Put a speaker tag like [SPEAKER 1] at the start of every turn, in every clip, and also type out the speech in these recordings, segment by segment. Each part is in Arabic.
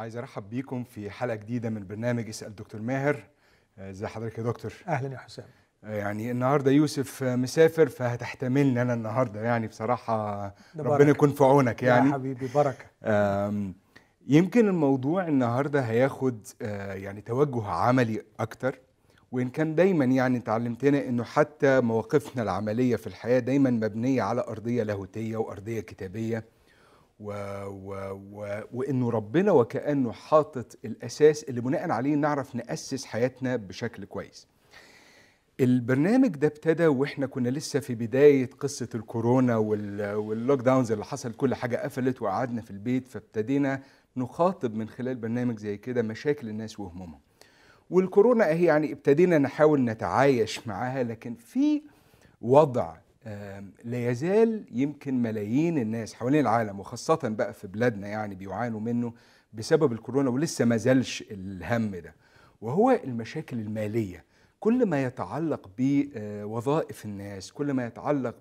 [SPEAKER 1] عايز ارحب بيكم في حلقة جديدة من برنامج اسأل دكتور ماهر. آه، ازي حضرتك يا دكتور؟
[SPEAKER 2] أهلا يا حسام.
[SPEAKER 1] آه، يعني النهارده يوسف مسافر فهتحتملني أنا النهارده يعني
[SPEAKER 2] بصراحة
[SPEAKER 1] ربنا. يكون في عونك
[SPEAKER 2] يا
[SPEAKER 1] يعني.
[SPEAKER 2] حبيبي
[SPEAKER 1] بركة. يمكن الموضوع النهارده هياخد آه، يعني توجه عملي أكتر وإن كان دايما يعني اتعلمتنا إنه حتى مواقفنا العملية في الحياة دايما مبنية على أرضية لاهوتية وأرضية كتابية. و و و وإنه ربنا وكأنه حاطط الأساس اللي بناء عليه نعرف نأسس حياتنا بشكل كويس. البرنامج ده ابتدى وإحنا كنا لسه في بداية قصة الكورونا وال- واللوك داونز اللي حصل كل حاجة قفلت وقعدنا في البيت فابتدينا نخاطب من خلال برنامج زي كده مشاكل الناس وهمومهم. والكورونا أهي يعني ابتدينا نحاول نتعايش معاها لكن في وضع لا يزال يمكن ملايين الناس حوالين العالم وخاصة بقى في بلادنا يعني بيعانوا منه بسبب الكورونا ولسه ما زالش الهم ده. وهو المشاكل المالية. كل ما يتعلق بوظائف الناس كل ما يتعلق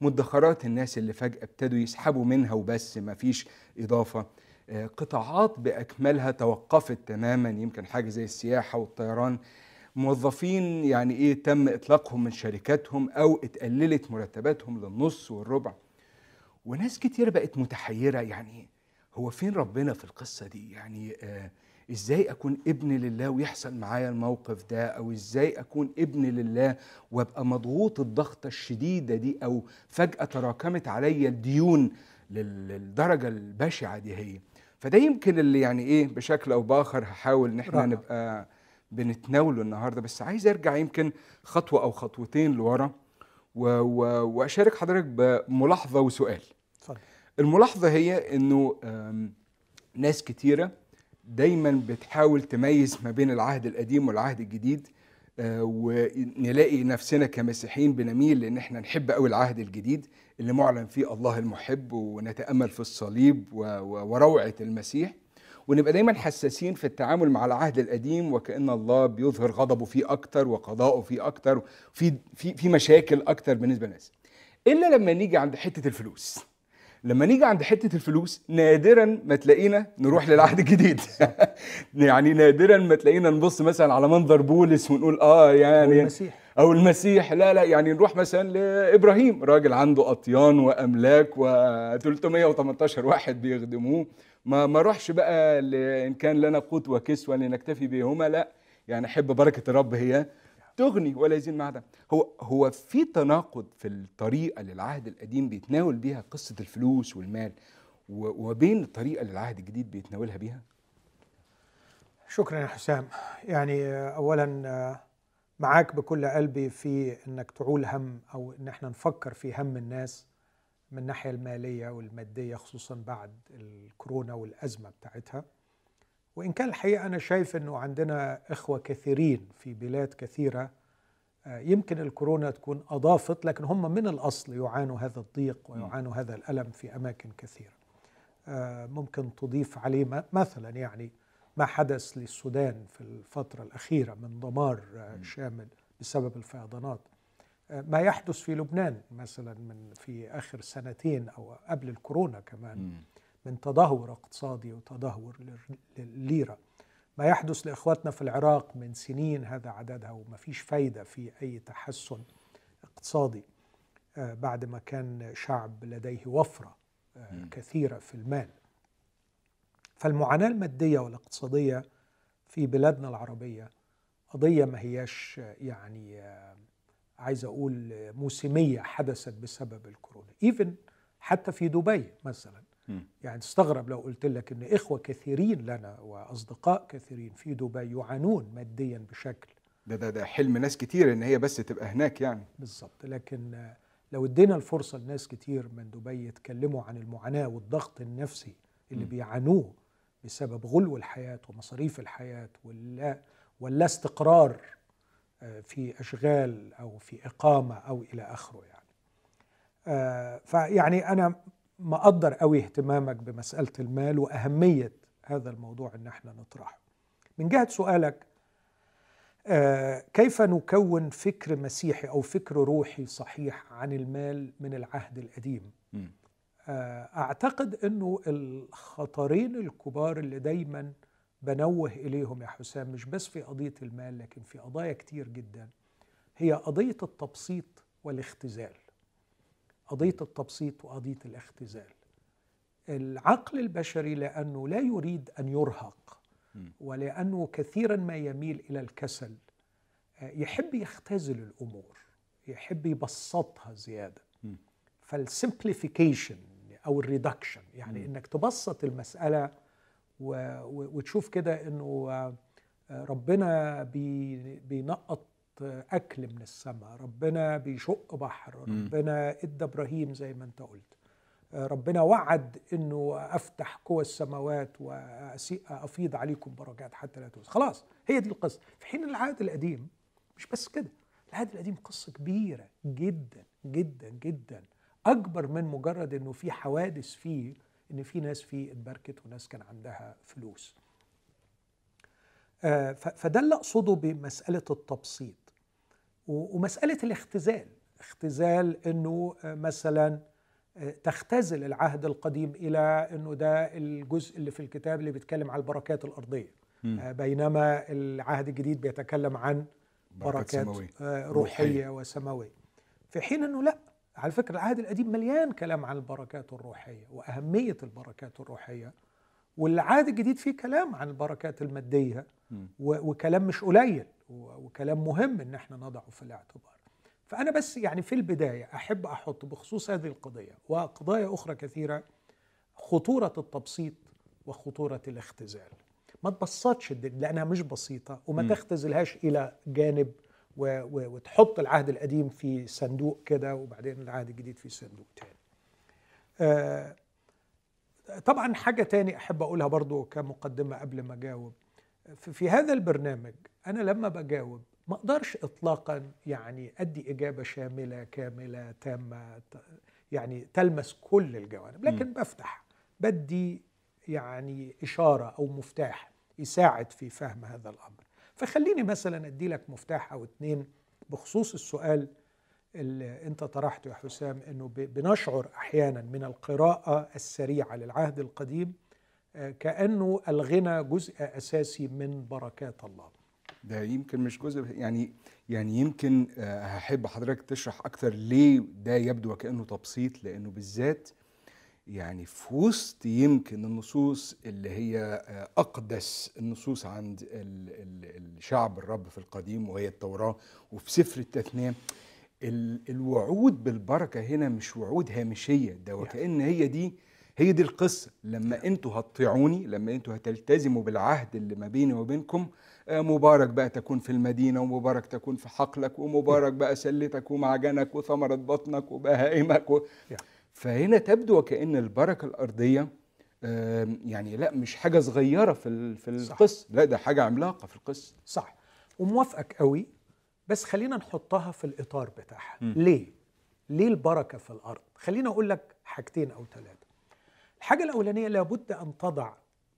[SPEAKER 1] بمدخرات الناس اللي فجأة ابتدوا يسحبوا منها وبس ما فيش إضافة. آه، قطاعات بأكملها توقفت تماما يمكن حاجة زي السياحة والطيران. موظفين يعني إيه تم إطلاقهم من شركاتهم أو اتقللت مرتباتهم للنص والربع. وناس كتير بقت متحيرة يعني هو فين ربنا في القصة دي؟ يعني آه إزاي أكون ابن لله ويحصل معايا الموقف ده؟ أو إزاي أكون ابن لله وأبقى مضغوط الضغطة الشديدة دي؟ أو فجأة تراكمت عليا الديون لل- للدرجة البشعة دي هي. فده يمكن اللي يعني إيه بشكل أو بآخر هحاول إن
[SPEAKER 2] إحنا.
[SPEAKER 1] نبقى بنتناوله النهارده. بس عايز أرجع يمكن خطوة أو خطوتين لورا و- و- وأشارك حضرتك بملاحظة وسؤال.
[SPEAKER 2] اتفضل.
[SPEAKER 1] الملاحظة هي إنه ناس كتيرة دايما بتحاول تميز ما بين العهد القديم والعهد الجديد آه، ونلاقي نفسنا كمسيحيين بنميل لإن إحنا نحب قوي العهد الجديد اللي معلن فيه الله المحب ونتأمل في الصليب وروعة المسيح. ونبقى دايما حساسين في التعامل مع العهد القديم وكأن الله بيظهر غضبه فيه أكتر وقضاءه فيه أكتر في في في مشاكل أكتر بالنسبة للناس. إلا لما نيجي عند حتة الفلوس. لما نيجي عند حتة الفلوس نادرا ما تلاقينا نروح للعهد الجديد. يعني نادرا ما تلاقينا نبص مثلا على منظر بولس ونقول آه يعني
[SPEAKER 2] المسيح.
[SPEAKER 1] أو المسيح. لا لا يعني نروح مثلا لإبراهيم راجل عنده أطيان وأملاك و318 واحد بيخدموه. ما ما اروحش بقى إن كان لنا قوت وكسوه لنكتفي بهما لا يعني احب بركة الرب هي تغني ولا يزين معدن. هو هو في تناقض في الطريقة اللي العهد القديم بيتناول بيها قصة الفلوس والمال وبين الطريقة اللي العهد الجديد بيتناولها بيها؟
[SPEAKER 2] شكرا يا حسام. يعني اولا معاك بكل قلبي في إنك تعول هم أو إن إحنا نفكر في هم الناس. من الناحية المالية والمادية خصوصا بعد الكورونا والأزمة بتاعتها. وإن كان الحقيقة أنا شايف إنه عندنا إخوة كثيرين في بلاد كثيرة آه، يمكن الكورونا تكون أضافت لكن هم من الأصل يعانوا هذا الضيق ويعانوا هذا الألم في أماكن كثيرة. آه، ممكن تضيف عليه مثلا يعني ما حدث للسودان في الفترة الأخيرة من دمار آه، شامل بسبب الفيضانات. ما يحدث في لبنان مثلا من في آخر سنتين أو قبل الكورونا كمان من تدهور اقتصادي وتدهور لل- للليرة. ما يحدث لإخواتنا في العراق من سنين هذا عددها وما فيش فايدة في أي تحسن اقتصادي آه، بعد ما كان شعب لديه وفرة آه،
[SPEAKER 1] مم.
[SPEAKER 2] كثيرة في المال. فالمعاناة المادية والاقتصادية في بلادنا العربية قضية ما هياش يعني آه، عايز أقول آه، موسمية حدثت بسبب الكورونا. إيفن حتى في دبي مثلا. يعني تستغرب لو قلت لك إن إخوة كثيرين لنا وأصدقاء كثيرين في دبي يعانون ماديا بشكل.
[SPEAKER 1] ده ده ده حلم ناس كتير إن هي بس تبقى هناك يعني.
[SPEAKER 2] بالظبط لكن لو ادينا الفرصة لناس كتير من دبي يتكلموا عن المعاناة والضغط النفسي اللي
[SPEAKER 1] م.
[SPEAKER 2] بيعانوه بسبب غلو الحياة ومصاريف الحياة ولا ولا استقرار في أشغال أو في إقامة أو إلى آخره يعني. آه، فيعني أنا مقدر قوي اهتمامك بمسألة المال وأهمية هذا الموضوع إن إحنا نطرحه. من جهة سؤالك آه، كيف نكون فكر مسيحي أو فكر روحي صحيح عن المال من العهد القديم. آه، أعتقد إنه الخطرين الكبار اللي دايما بنوه إليهم يا حسام مش بس في قضية المال لكن في قضايا كتير جدا. هي قضية التبسيط والاختزال. قضية التبسيط وقضية الاختزال. العقل البشري لأنه لا يريد أن يرهق ولأنه كثيرا ما يميل إلى الكسل. يحب يختزل الأمور يحب يبسطها زيادة. فال simplification أو ال reduction يعني إنك تبسط المسألة وتشوف كده إنه آه، ربنا بينقط أكل من السماء ربنا بيشق بحر ربنا إدى إبراهيم زي ما أنت قلت. آه، ربنا وعد إنه أفتح كوى السماوات وافيض عليكم بركات حتى لا توسع خلاص هي دي القصة. في حين العهد القديم مش بس كده العهد القديم قصة كبيرة جدا جدا جدا. أكبر من مجرد إنه في حوادث فيه إن في ناس فيه اتبركت وناس كان عندها فلوس. آه، فده اللي أقصده بمسألة التبسيط. ومسألة الاختزال. اختزال إنه آه، مثلا آه، تختزل العهد القديم إلى إنه ده الجزء اللي في الكتاب اللي بيتكلم عن البركات الأرضية. م. بينما العهد الجديد بيتكلم عن بركات روحية, روحية وسماوية. في حين إنه لأ. على فكرة العهد القديم مليان كلام عن البركات الروحية وأهمية البركات الروحية والعهد الجديد فيه كلام عن البركات المادية وكلام مش قليل وكلام مهم إن إحنا نضعه في الاعتبار. فأنا بس يعني في البداية أحب أحط بخصوص هذه القضية وقضايا أخرى كثيرة خطورة التبسيط وخطورة الاختزال. ما تبسطش لأنها مش بسيطة وما تختزلهاش إلى جانب وتحط العهد القديم في صندوق كده وبعدين العهد الجديد في صندوق تاني. آه، طبعا حاجة تاني أحب أقولها برضو كمقدمة قبل ما أجاوب. في هذا البرنامج أنا لما بجاوب ما أقدرش إطلاقا يعني أدي إجابة شاملة كاملة تامة يعني تلمس كل الجوانب لكن. بفتح بدي يعني إشارة أو مفتاح يساعد في فهم هذا الأمر. فخليني مثلا أدي لك مفتاح أو اتنين بخصوص السؤال اللي أنت طرحته يا حسام إنه بنشعر أحيانا من القراءة السريعة للعهد القديم آه، كأنه الغنى جزء أساسي من بركات الله.
[SPEAKER 1] ده يمكن مش جزء يعني يعني يمكن آه، هحب حضرتك تشرح أكثر ليه ده يبدو وكأنه تبسيط لأنه بالذات يعني في وسط يمكن النصوص اللي هي آه، أقدس النصوص عند الشعب الرب في القديم وهي التوراة وفي سفر التثنية الوعود بالبركة هنا مش وعود هامشية ده وكأن هي دي هي دي القصة. لما أنتوا هتطيعوني لما أنتوا هتلتزموا بالعهد اللي ما بيني وبينكم آه، مبارك بقى تكون في المدينة ومبارك تكون في حقلك ومبارك بقى سلتك ومعجنك وثمرة بطنك وبهائمك و... فهنا تبدو وكأن البركة الأرضية يعني لا مش حاجة صغيرة في في القصة لا ده حاجة عملاقة في القصة
[SPEAKER 2] صح وموافقك قوي بس خلينا نحطها في الإطار بتاعها م. ليه؟ ليه البركة في الأرض؟ خلينا أقول لك حاجتين أو ثلاثة الحاجة الأولانية لابد أن تضع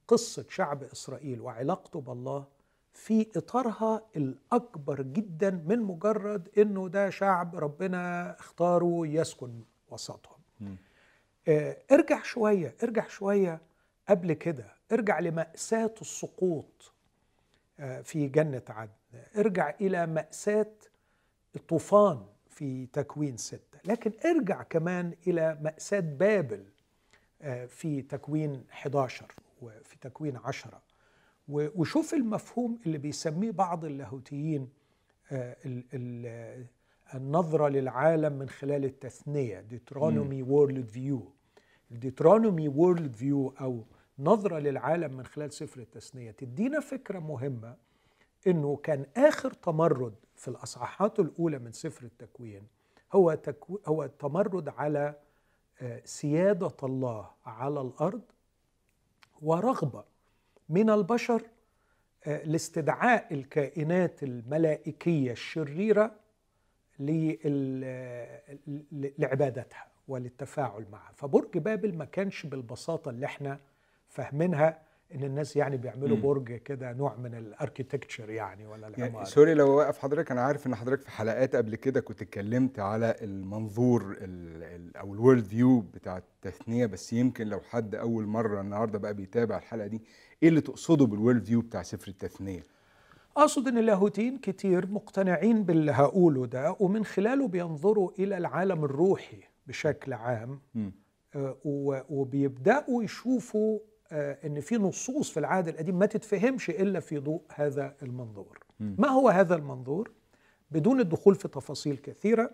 [SPEAKER 2] قصة شعب إسرائيل وعلاقته بالله في إطارها الأكبر جدا من مجرد أنه ده شعب ربنا اختاره يسكن وسطهم آه، ارجع شوية ارجع شوية قبل كده. ارجع لمأساة السقوط آه، في جنة عدن. ارجع إلى مأساة الطوفان في تكوين ستة. لكن ارجع كمان إلى مأساة بابل آه، في تكوين 11 وفي تكوين عشرة. وشوف المفهوم اللي بيسميه بعض اللاهوتيين النظرة للعالم من خلال التثنية Deuteronomy worldview ال Deuteronomy worldview أو نظرة للعالم من خلال سفر التثنية تدينا فكرة مهمة إنه كان آخر تمرد في الأصحاحات الأولى من سفر التكوين هو تكو هو التمرد على آه، سيادة الله على الأرض ورغبة من البشر آه، لاستدعاء الكائنات الملائكية الشريرة لعبادتها وللتفاعل معها. فبرج بابل ما كانش بالبساطة اللي إحنا فاهمينها إن الناس يعني بيعملوا
[SPEAKER 1] مم.
[SPEAKER 2] برج كده نوع من الأركيتكتشر يعني ولا
[SPEAKER 1] يعني
[SPEAKER 2] العمارة.
[SPEAKER 1] سوري لو واقف حضرتك أنا عارف إن حضرتك في حلقات قبل كده كنت اتكلمت على المنظور ال ال أو ال worldview بتاع التثنية بس يمكن لو حد أول مرة النهارده بقى بيتابع الحلقة دي إيه اللي تقصده بال worldview بتاع سفر التثنية؟
[SPEAKER 2] أقصد أن اللاهوتيين كتير مقتنعين باللي هقوله ده ومن خلاله بينظروا إلى العالم الروحي بشكل عام
[SPEAKER 1] مم.
[SPEAKER 2] آه، وبيبدأوا يشوفوا آه، أن في نصوص في العهد القديم ما تتفهمش إلا في ضوء هذا المنظور.
[SPEAKER 1] مم.
[SPEAKER 2] ما هو هذا المنظور؟ بدون الدخول في تفاصيل كثيرة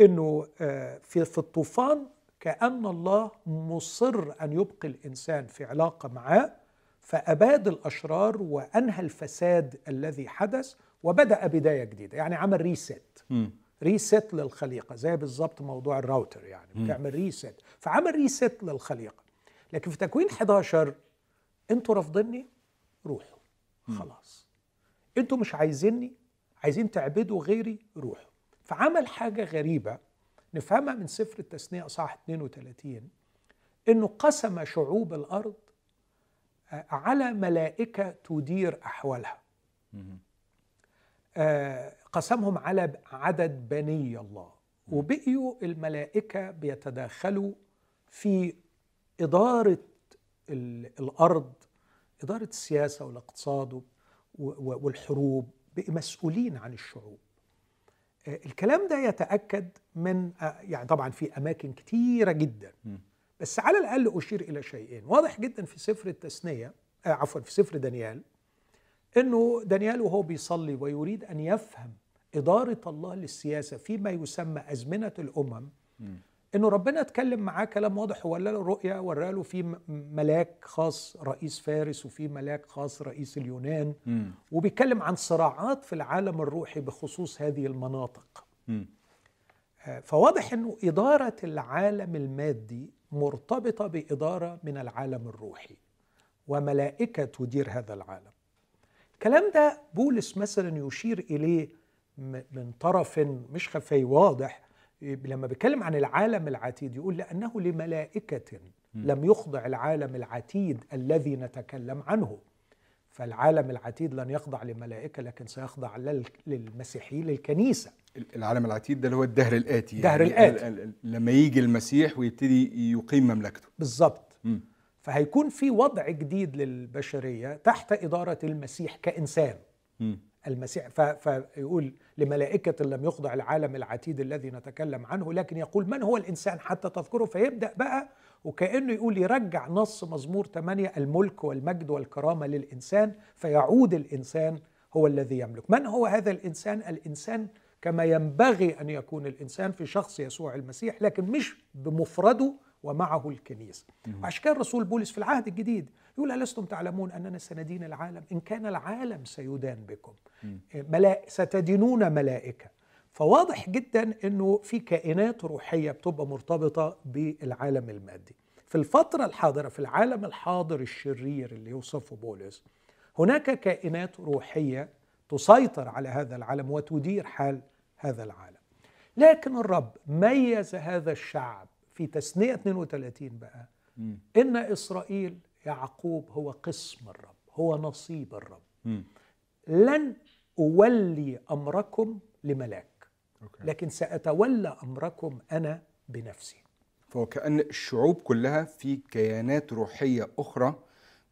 [SPEAKER 2] إنه آه، في في الطوفان كأن الله مصر أن يبقي الإنسان في علاقة معاه فأباد الأشرار وأنهى الفساد الذي حدث وبدأ بداية جديدة يعني عمل
[SPEAKER 1] reset.
[SPEAKER 2] reset للخليقة زي بالظبط موضوع الراوتر يعني بتعمل reset فعمل reset للخليقة. لكن في تكوين 11 أنتوا رافضيني؟ روحوا. خلاص. أنتوا مش عايزيني؟ عايزين تعبدوا غيري؟ روحوا. فعمل حاجة غريبة نفهمها من سفر التثنية اصحاح 32 إنه قسم شعوب الأرض على ملائكة تدير أحوالها.
[SPEAKER 1] مم.
[SPEAKER 2] آه، قسمهم على عدد بني الله. وبقيوا الملائكة بيتداخلوا في إدارة ال- الأرض إدارة السياسة والاقتصاد والحروب مسؤولين عن الشعوب. آه، الكلام ده يتأكد من آه، يعني طبعا في أماكن كتيرة جدا. بس على الأقل أشير إلى شيئين واضح جدا في سفر التثنية آه، عفوا في سفر دانيال إنه دانيال وهو بيصلي ويريد أن يفهم إدارة الله للسياسة فيما يسمى أزمنة الأمم
[SPEAKER 1] مم.
[SPEAKER 2] إنه ربنا اتكلم معاه كلام واضح ولا له رؤيه وراله في م- ملاك خاص رئيس فارس وفي ملاك خاص رئيس اليونان
[SPEAKER 1] مم.
[SPEAKER 2] وبيتكلم عن صراعات في العالم الروحي بخصوص هذه المناطق
[SPEAKER 1] مم.
[SPEAKER 2] آه، فواضح إنه إدارة العالم المادي مرتبطة بإدارة من العالم الروحي وملائكة تدير هذا العالم. الكلام ده بولس مثلا يشير إليه من طرف مش خفي واضح. لما بيتكلم عن العالم العتيد يقول لأنه لملائكة لم يخضع العالم العتيد الذي نتكلم عنه. فالعالم العتيد لن يخضع لملائكة لكن سيخضع لل- للمسيحيين للكنيسة.
[SPEAKER 1] العالم العتيد ده اللي هو الدهر الآتي
[SPEAKER 2] الدهر
[SPEAKER 1] يعني
[SPEAKER 2] الآتي.
[SPEAKER 1] ال- ال- لما يجي المسيح ويبتدي يقيم مملكته
[SPEAKER 2] بالظبط. فهيكون في وضع جديد للبشرية تحت إدارة المسيح كإنسان
[SPEAKER 1] مم.
[SPEAKER 2] المسيح ف- فيقول لملائكة لم يخضع العالم العتيد الذي نتكلم عنه لكن يقول من هو الإنسان حتى تذكره فيبدأ بقى وكأنه يقول يرجع نص مزمور 8 الملك والمجد والكرامة للإنسان فيعود الإنسان هو الذي يملك من هو هذا الإنسان؟ الإنسان كما ينبغي أن يكون الإنسان في شخص يسوع المسيح لكن مش بمفرده ومعه الكنيسة. وعشان كده الرسول بولس في العهد الجديد يقول ألستم تعلمون أننا سندين العالم؟ إن كان العالم سيدان بكم. ملا... ستدينون ملائكة. فواضح جدا أنه في كائنات روحية بتبقى مرتبطة بالعالم المادي. في الفترة الحاضرة في العالم الحاضر الشرير اللي يوصفه بولس هناك كائنات روحية تسيطر على هذا العالم وتدير حال هذا العالم لكن الرب ميز هذا الشعب في تثنية 32 بقى
[SPEAKER 1] مم.
[SPEAKER 2] إن إسرائيل يعقوب هو قسم الرب هو نصيب الرب
[SPEAKER 1] مم.
[SPEAKER 2] لن أولي أمركم لملاك
[SPEAKER 1] أوكي.
[SPEAKER 2] لكن سأتولى أمركم أنا بنفسي
[SPEAKER 1] فهو كأن الشعوب كلها في كيانات روحية أخرى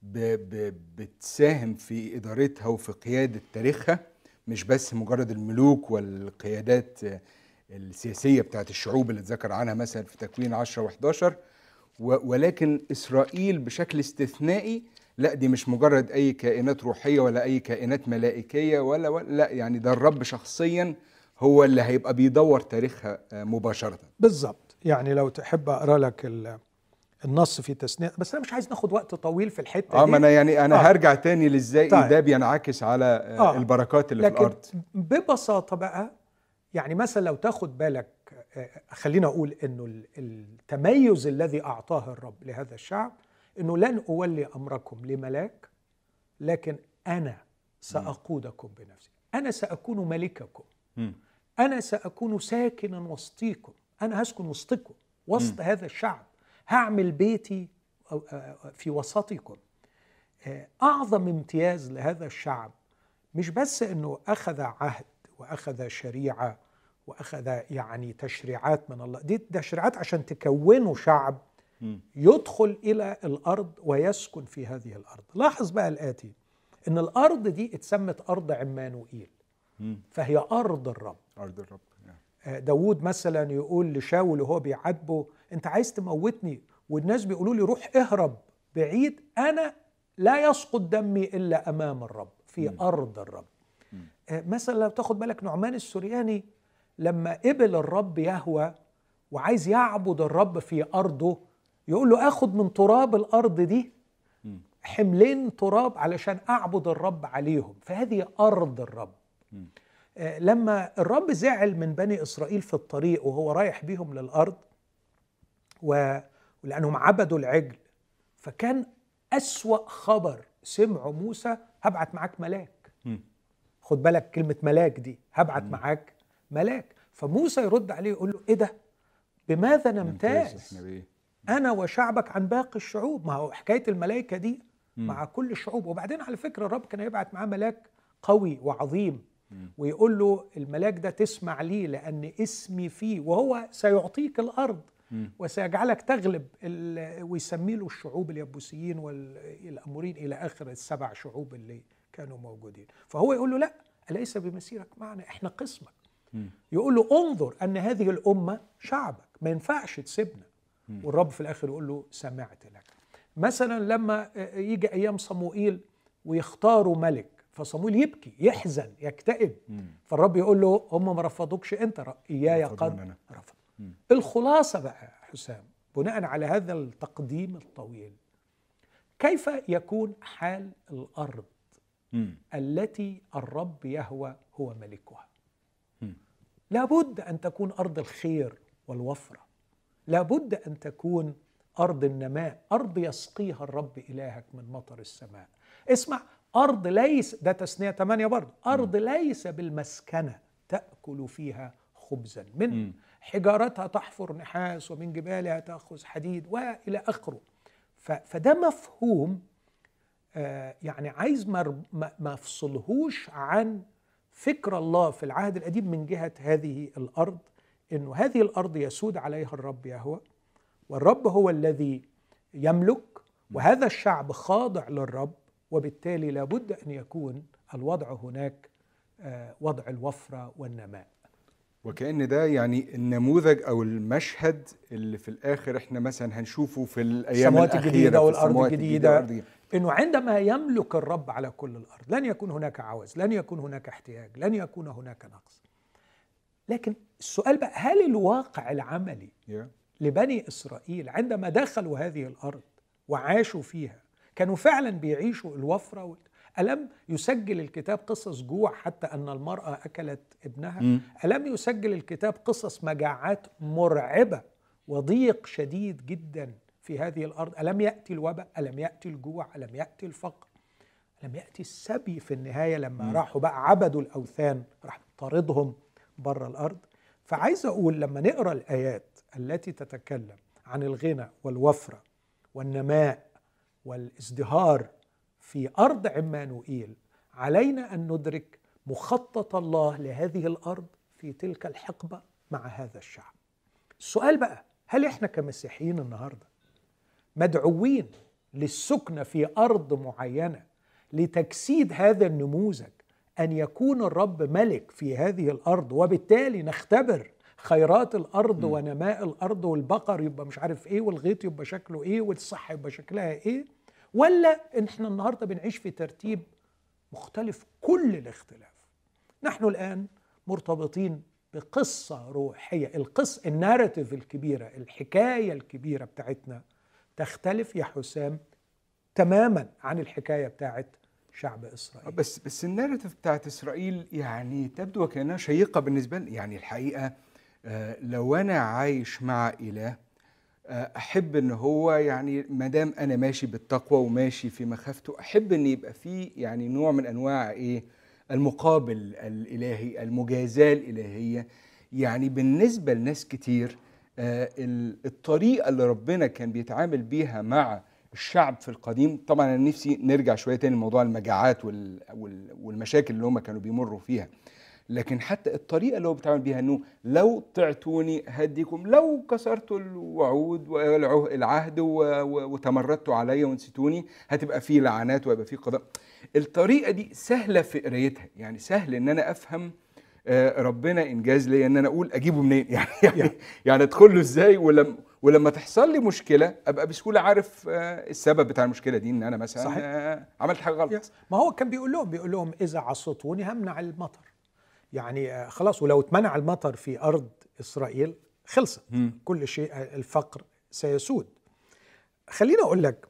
[SPEAKER 1] ب ب بتساهم في إدارتها وفي قيادة تاريخها مش بس مجرد الملوك والقيادات السياسية بتاعت الشعوب اللي اتذكر عنها مثلا في تكوين 10 و11 ولكن إسرائيل بشكل استثنائي لا دي مش مجرد أي كائنات روحية ولا أي كائنات ملائكية ولا, ولا لا يعني ده الرب شخصيا هو اللي هيبقى بيدور تاريخها مباشرة.
[SPEAKER 2] بالظبط يعني لو تحب أقرأ لك ال- النص في تثنية بس أنا مش عايز ناخد وقت طويل في الحتة
[SPEAKER 1] آه
[SPEAKER 2] دي.
[SPEAKER 1] ما أنا يعني أنا
[SPEAKER 2] آه.
[SPEAKER 1] هرجع تاني لازاي
[SPEAKER 2] طيب.
[SPEAKER 1] ده بينعكس على آه
[SPEAKER 2] آه.
[SPEAKER 1] البركات اللي في
[SPEAKER 2] لكن
[SPEAKER 1] الأرض.
[SPEAKER 2] ببساطة بقى يعني مثلا لو تاخد بالك آه، خلينا أقول أنه ال- التميز الذي أعطاه الرب لهذا الشعب أنه لن أولي أمركم لملاك لكن أنا سأقودكم بنفسي. أنا سأكون ملككم.
[SPEAKER 1] مم.
[SPEAKER 2] أنا سأكون ساكنا وسطيكم. أنا هسكن وسطكم وسط هذا الشعب. هعمل بيتي في وسطكم آه، أعظم امتياز لهذا الشعب مش بس إنه أخذ عهد وأخذ شريعة وأخذ يعني تشريعات من الله دي تشريعات عشان تكونوا شعب. يدخل إلى الأرض ويسكن في هذه الأرض لاحظ بقى الآتي إن الأرض دي اتسمت أرض عمانوئيل. فهي أرض الرب
[SPEAKER 1] أرض الرب يعني.
[SPEAKER 2] آه، داود مثلا يقول لشاول وهو بيعاتبه انت عايز تموتني والناس بيقولوا لي روح اهرب بعيد أنا لا يسقط دمي إلا أمام الرب في
[SPEAKER 1] مم.
[SPEAKER 2] أرض الرب
[SPEAKER 1] مم.
[SPEAKER 2] آه، مثلا لو تاخد بالك نعمان السورياني لما قبل الرب يهوى وعايز يعبد الرب في أرضه يقول له آخد من تراب الأرض دي. حملين تراب علشان أعبد الرب عليهم فهذه أرض الرب. آه، لما الرب زعل من بني إسرائيل في الطريق وهو رايح بيهم للأرض و- ولأنهم عبدوا العجل فكان أسوأ خبر سمعه موسى هبعت معاك ملاك. خد بالك كلمة ملاك دي هبعت. معاك ملاك فموسى يرد عليه يقول له إيه ده بماذا نمتاز أنا وشعبك عن باقي الشعوب ما هو حكاية الملائكة دي. مع كل الشعوب وبعدين على فكرة الرب كان يبعت معاه ملاك قوي وعظيم. ويقول له الملاك ده تسمع لي لأن اسمي فيه وهو سيعطيك الأرض
[SPEAKER 1] مم.
[SPEAKER 2] وسيجعلك تغلب ويسمي له الشعوب اليبوسيين والامورين إلى آخر السبع شعوب اللي كانوا موجودين فهو يقول له لا أليس بمسيرك معنا إحنا قسمك. يقول له انظر أن هذه الأمة شعبك ما ينفعش تسيبنا. والرب في الآخر يقول له سمعت لك مثلا لما يجي أيام صموئيل ويختاروا ملك فصموئيل يبكي يحزن يكتئب. فالرب يقول له هم ما رفضوكش أنت
[SPEAKER 1] إياي
[SPEAKER 2] قد. رفض. الخلاصة بقى حسام بناء على هذا التقديم الطويل كيف يكون حال الأرض
[SPEAKER 1] مم.
[SPEAKER 2] التي الرب يهوى هو ملكها
[SPEAKER 1] مم.
[SPEAKER 2] لابد أن تكون أرض الخير والوفرة لابد أن تكون أرض النماء أرض يسقيها الرب إلهك من مطر السماء اسمع أرض ليس ده تثنية 8 برضه أرض ليس بالمسكنة تأكل فيها خبزا من
[SPEAKER 1] مم.
[SPEAKER 2] حجارتها تحفر نحاس ومن جبالها تأخذ حديد وإلى آخره. ف- فده مفهوم آه، يعني عايز ما افصلهوش عن فكر الله في العهد القديم من جهة هذه الأرض إنه هذه الأرض يسود عليها الرب يهوى والرب هو الذي يملك وهذا الشعب خاضع للرب وبالتالي لابد أن يكون الوضع هناك آه، وضع الوفرة والنماء.
[SPEAKER 1] وكأن ده يعني النموذج أو المشهد اللي في الآخر إحنا مثلا هنشوفه في الأيام
[SPEAKER 2] السماوات
[SPEAKER 1] الأخيرة
[SPEAKER 2] الجديدة والأرض الجديدة.
[SPEAKER 1] الجديدة.
[SPEAKER 2] إنه عندما يملك الرب على كل الأرض لن يكون هناك عوز لن يكون هناك احتياج لن يكون هناك نقص لكن السؤال بقى هل الواقع العملي
[SPEAKER 1] Yeah.
[SPEAKER 2] لبني إسرائيل عندما دخلوا هذه الأرض وعاشوا فيها كانوا فعلا بيعيشوا الوفرة ألم يسجل الكتاب قصص جوع حتى أن المرأة أكلت ابنها؟
[SPEAKER 1] مم.
[SPEAKER 2] ألم يسجل الكتاب قصص مجاعات مرعبة وضيق شديد جدا في هذه الأرض؟ ألم يأتي الوباء؟ ألم يأتي الجوع؟ ألم يأتي الفقر؟ لم يأتي السبي في النهاية لما
[SPEAKER 1] مم.
[SPEAKER 2] راحوا بقى عبدوا الأوثان راح طاردهم بره الأرض. فعايز أقول لما نقرأ الآيات التي تتكلم عن الغنى والوفرة والنماء والازدهار في أرض عمانوئيل علينا أن ندرك مخطط الله لهذه الأرض في تلك الحقبة مع هذا الشعب. السؤال بقى هل إحنا كمسيحيين النهارده مدعوين للسكنة في أرض معينة لتجسيد هذا النموذج أن يكون الرب ملك في هذه الأرض وبالتالي نختبر خيرات الأرض
[SPEAKER 1] م.
[SPEAKER 2] ونماء الأرض والبقر يبقى مش عارف إيه والغيط يبقى شكله إيه والصحة يبقى شكلها إيه ولا إحنا النهارده بنعيش في ترتيب مختلف كل الاختلاف. نحن الآن مرتبطين بقصة روحية. القص الناراتيف الكبيرة الحكاية الكبيرة بتاعتنا تختلف يا حسام تماما عن الحكاية بتاعت شعب إسرائيل.
[SPEAKER 1] بس بس الناريتيف بتاعت إسرائيل يعني تبدو وكأنها شيقة بالنسبة لي يعني الحقيقة آه، لو أنا عايش مع إله أحب إن هو يعني ما دام أنا ماشي بالتقوى وماشي في مخافته أحب إن يبقى في يعني نوع من أنواع إيه؟ المقابل الإلهي المجازاة الإلهية. يعني بالنسبة لناس كتير آه، ال- الطريقة اللي ربنا كان بيتعامل بيها مع الشعب في القديم طبعا أنا نفسي نرجع شوية تاني لموضوع المجاعات وال... وال... والمشاكل اللي هم كانوا بيمروا فيها. لكن حتى الطريقة اللي هو بيتعامل بيها إنه لو طعتوني هديكم لو كسرتوا الوعود. و... وتمردتوا عليا ونسيتوني هتبقى فيه لعنات وهيبقى فيه قضاء. الطريقة دي سهلة في قرايتها يعني سهل إن أنا أفهم آه، ربنا إنجاز ليا إن أنا أقول أجيبه منين؟ يعني يعني, يعني أدخل له إزاي؟ ولما ولما تحصل لي مشكلة أبقى بسهولة عارف آه، السبب بتاع المشكلة دي إن أنا مثلا
[SPEAKER 2] صحيح.
[SPEAKER 1] آه، عملت حاجة غلط.
[SPEAKER 2] ما هو كان بيقول لهم بيقول لهم إذا عصيتوني همنع المطر. يعني آه، خلاص ولو اتمنع المطر في أرض إسرائيل خلصت.
[SPEAKER 1] مم.
[SPEAKER 2] كل شيء آه، الفقر سيسود. خليني أقول لك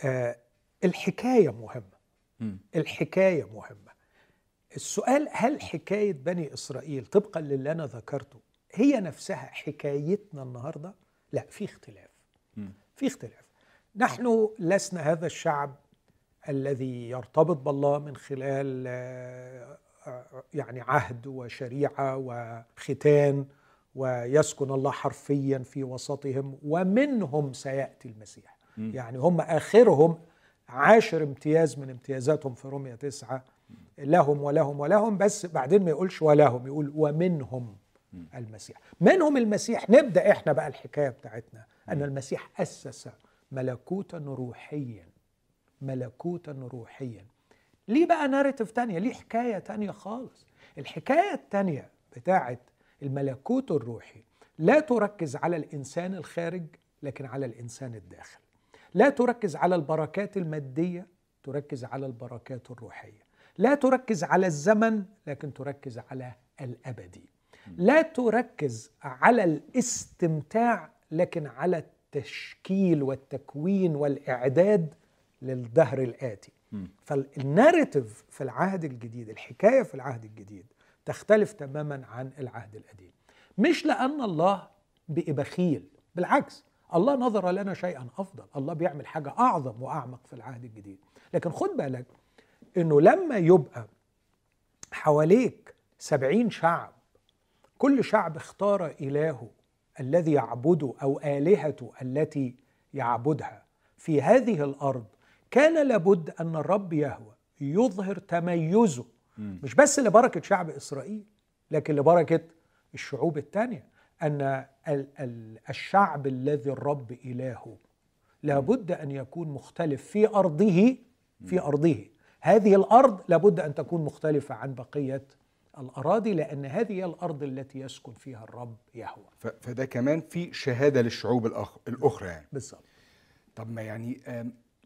[SPEAKER 2] آه، الحكاية مهمة.
[SPEAKER 1] مم.
[SPEAKER 2] الحكاية مهمة. السؤال هل حكاية بني إسرائيل طبقا للي أنا ذكرته هي نفسها حكايتنا النهارده؟ لا في اختلاف. في اختلاف. نحن لسنا هذا الشعب الذي يرتبط بالله من خلال آه، يعني عهد وشريعة وختان ويسكن الله حرفيا في وسطهم ومنهم سيأتي المسيح.
[SPEAKER 1] مم.
[SPEAKER 2] يعني هم آخرهم عاشر امتياز من امتيازاتهم في رومية تسعة لهم ولهم ولهم بس بعدين ما يقولش ولهم يقول ومنهم المسيح. منهم المسيح نبدأ إحنا بقى الحكاية بتاعتنا. أن المسيح أسس ملكوتا روحيا ملكوتا روحيا. ليه بقى ناريتيف تانية؟ ليه حكاية تانية خالص؟ الحكاية التانية بتاعت الملكوت الروحي لا تركز على الإنسان الخارج لكن على الإنسان الداخل. لا تركز على البركات المادية تركز على البركات الروحية. لا تركز على الزمن لكن تركز على الأبدي. لا تركز على الاستمتاع لكن على التشكيل والتكوين والإعداد للدهر الآتي. فالناريتيف في العهد الجديد الحكاية في العهد الجديد تختلف تماما عن العهد القديم. مش لأن الله بقي بخيل بالعكس الله نظر لنا شيئا أفضل. الله بيعمل حاجة أعظم وأعمق في العهد الجديد. لكن خد بالك أنه لما يبقى حواليك سبعين شعب كل شعب اختار إلهه الذي يعبده أو آلهته التي يعبدها في هذه الأرض كان لابد أن الرب يهوى يظهر تميزه. مش بس لبركة شعب إسرائيل لكن لبركة الشعوب الثانية أن ال- ال- الشعب الذي الرب إلهه لابد أن يكون مختلف في أرضه في أرضه. هذه الأرض لابد أن تكون مختلفة عن بقية الأراضي لأن هذه هي الأرض التي يسكن فيها الرب
[SPEAKER 1] يهوه. فده كمان في شهادة للشعوب الأخ... الأخرى يعني.
[SPEAKER 2] بالظبط.
[SPEAKER 1] طب ما يعني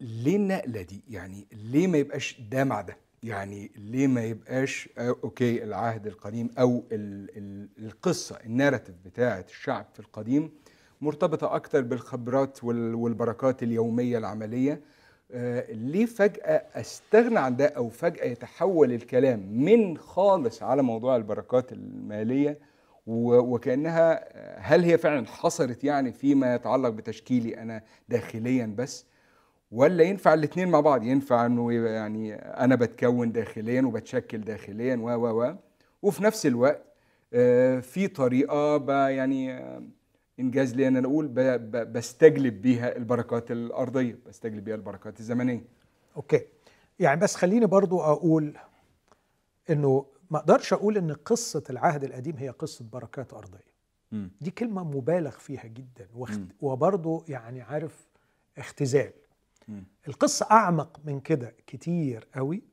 [SPEAKER 1] ليه النقلة دي؟ يعني ليه ما يبقاش ده مع ده؟ يعني ليه ما يبقاش آه، okay العهد القديم أو ال ال القصة ال narrative بتاعة الشعب في القديم مرتبطة أكتر بالخبرات وال والبركات اليومية العملية. آه، ليه فجأة أستغنى عن ده أو فجأة يتحول الكلام من خالص على موضوع البركات المالية وكأنها آه، هل هي فعلا حصرت يعني فيما يتعلق بتشكيلي أنا داخليا بس؟ ولا ينفع الاثنين مع بعض؟ ينفع إنه يعني أنا بتكون داخليا وبتشكل داخليا و و و. وفي نفس الوقت آه، في طريقة يعني آه، إنجاز لي ان أنا أقول بستجلب بيها البركات الأرضية بستجلب بيها البركات الزمنية.
[SPEAKER 2] أوكي. يعني بس خليني برضو أقول إنه ما أقدرش أقول إن قصة العهد القديم هي قصة بركات أرضية.
[SPEAKER 1] مم.
[SPEAKER 2] دي كلمة مبالغ فيها جدا. وبرضو يعني عارف اختزال.
[SPEAKER 1] مم.
[SPEAKER 2] القصة أعمق من كده كتير قوي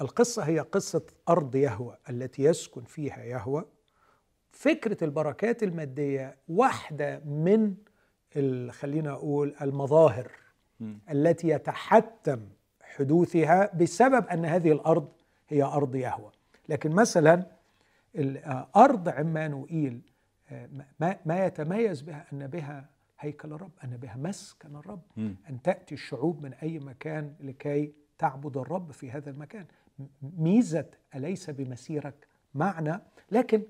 [SPEAKER 2] القصة هي قصة أرض يهوى التي يسكن فيها يهوى فكرة البركات المادية واحدة من خلينا أقول المظاهر
[SPEAKER 1] مم.
[SPEAKER 2] التي يتحتم حدوثها بسبب أن هذه الأرض هي أرض يهوى لكن مثلا آه، أرض عمانوئيل آه، ما يتميز بها أن بها هيكل الرب أن بها مسكن الرب
[SPEAKER 1] مم.
[SPEAKER 2] أن تأتي الشعوب من أي مكان لكي تعبد الرب في هذا المكان م- ميزة أليس بمسيرك معنا لكن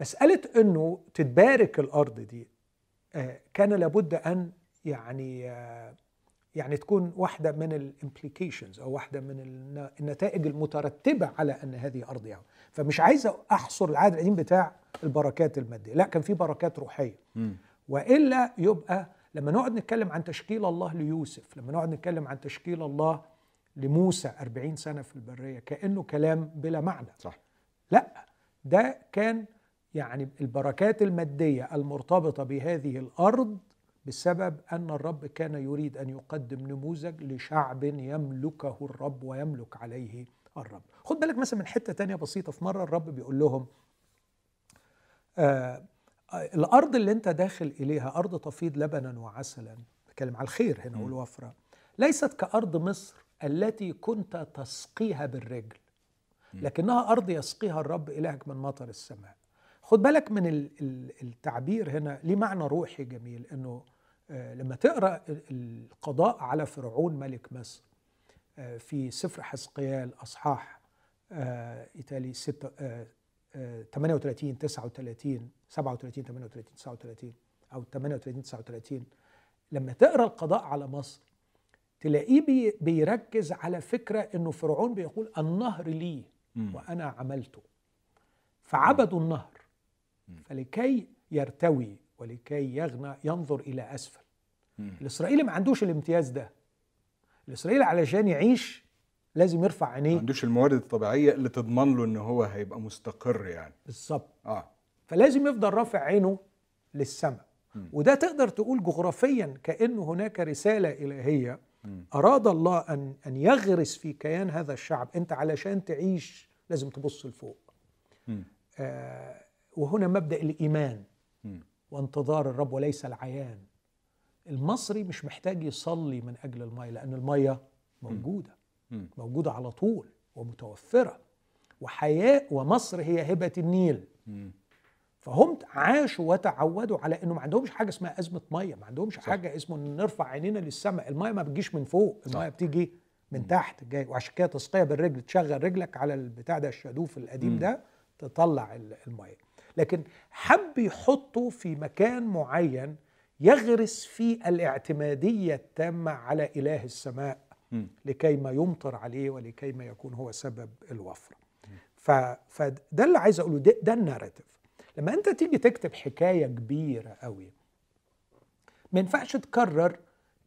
[SPEAKER 2] مسألة إنه تتبارك الأرض دي آه، كان لابد أن يعني آه، يعني تكون واحدة من الامبليكيشنز أو واحدة من الن- النتائج المترتبة على أن هذه أرض يهوه فمش عايز أحصر العهد القديم بتاع البركات المادية لا كان في بركات روحية
[SPEAKER 1] مم.
[SPEAKER 2] وإلا يبقى لما نقعد نتكلم عن تشكيل الله ليوسف لما نقعد نتكلم عن تشكيل الله لموسى أربعين سنة في البرية كأنه كلام بلا معنى.
[SPEAKER 1] صح.
[SPEAKER 2] لا ده كان يعني البركات المادية المرتبطة بهذه الأرض بسبب أن الرب كان يريد أن يقدم نموذج لشعب يملكه الرب ويملك عليه الرب. خد بالك مثلا من حتة تانية بسيطة. في مرة الرب بيقول لهم آه الأرض اللي أنت داخل إليها أرض تفيض لبنا وعسلا بتكلم على الخير هنا
[SPEAKER 1] م.
[SPEAKER 2] والوفرة ليست كأرض مصر التي كنت تسقيها بالرجل لكنها أرض يسقيها الرب إلهك من مطر السماء. خد بالك من ال- ال- التعبير هنا ليه معنى روحي جميل؟ إنه آه، لما تقرأ ال- القضاء على فرعون ملك مصر آه، في سفر حزقيال أصحاح إيتالي 6 38 39 37 38 39 أو 38 39 لما تقرأ القضاء على مصر تلاقيه بي- بيركز على فكرة إنه فرعون بيقول النهر لي. وأنا عملته. فعبدوا النهر. فلكي يرتوي ولكي يغنى ينظر إلى
[SPEAKER 1] أسفل.
[SPEAKER 2] الإسرائيلي ما عندوش الامتياز ده. الإسرائيلي علشان يعيش لازم يرفع
[SPEAKER 1] ما
[SPEAKER 2] عينيه
[SPEAKER 1] عندوش الموارد الطبيعية اللي تضمن له إن هو هيبقى مستقر يعني.
[SPEAKER 2] بالظبط.
[SPEAKER 1] آه.
[SPEAKER 2] فلازم يفضل رافع عينه للسماء. وده تقدر تقول جغرافيا كأنه هناك رسالة إلهية. أراد الله أن أن يغرس في كيان هذا الشعب أنت علشان تعيش لازم تبص لفوق. آه وهنا مبدأ الإيمان. وانتظار الرب وليس العيان المصري مش محتاج يصلي من أجل المية لأن المية موجودة. موجودة على طول ومتوفرة وحياة ومصر هي هبة النيل. فهم عاشوا وتعودوا على إنه ما عندهمش حاجة اسمها أزمة مية ما عندهمش
[SPEAKER 1] صح.
[SPEAKER 2] حاجة اسمه إن نرفع عينينا للسماء المية ما بتجيش من فوق المية بتيجي من تحت جاي وعشان كده تسقية بالرجل تشغل رجلك على البتاع ده الشادوف القديم
[SPEAKER 1] مم.
[SPEAKER 2] ده تطلع ال- المية لكن حب يحطه في مكان معين يغرس فيه الاعتمادية التامة على إله السماء
[SPEAKER 1] مم.
[SPEAKER 2] لكي ما يمطر عليه ولكي ما يكون هو سبب الوفرة ف... فده اللي عايز أقوله ده, ده الناريتيف لما انت تيجي تكتب حكاية كبيرة قوي ما ينفعش تكرر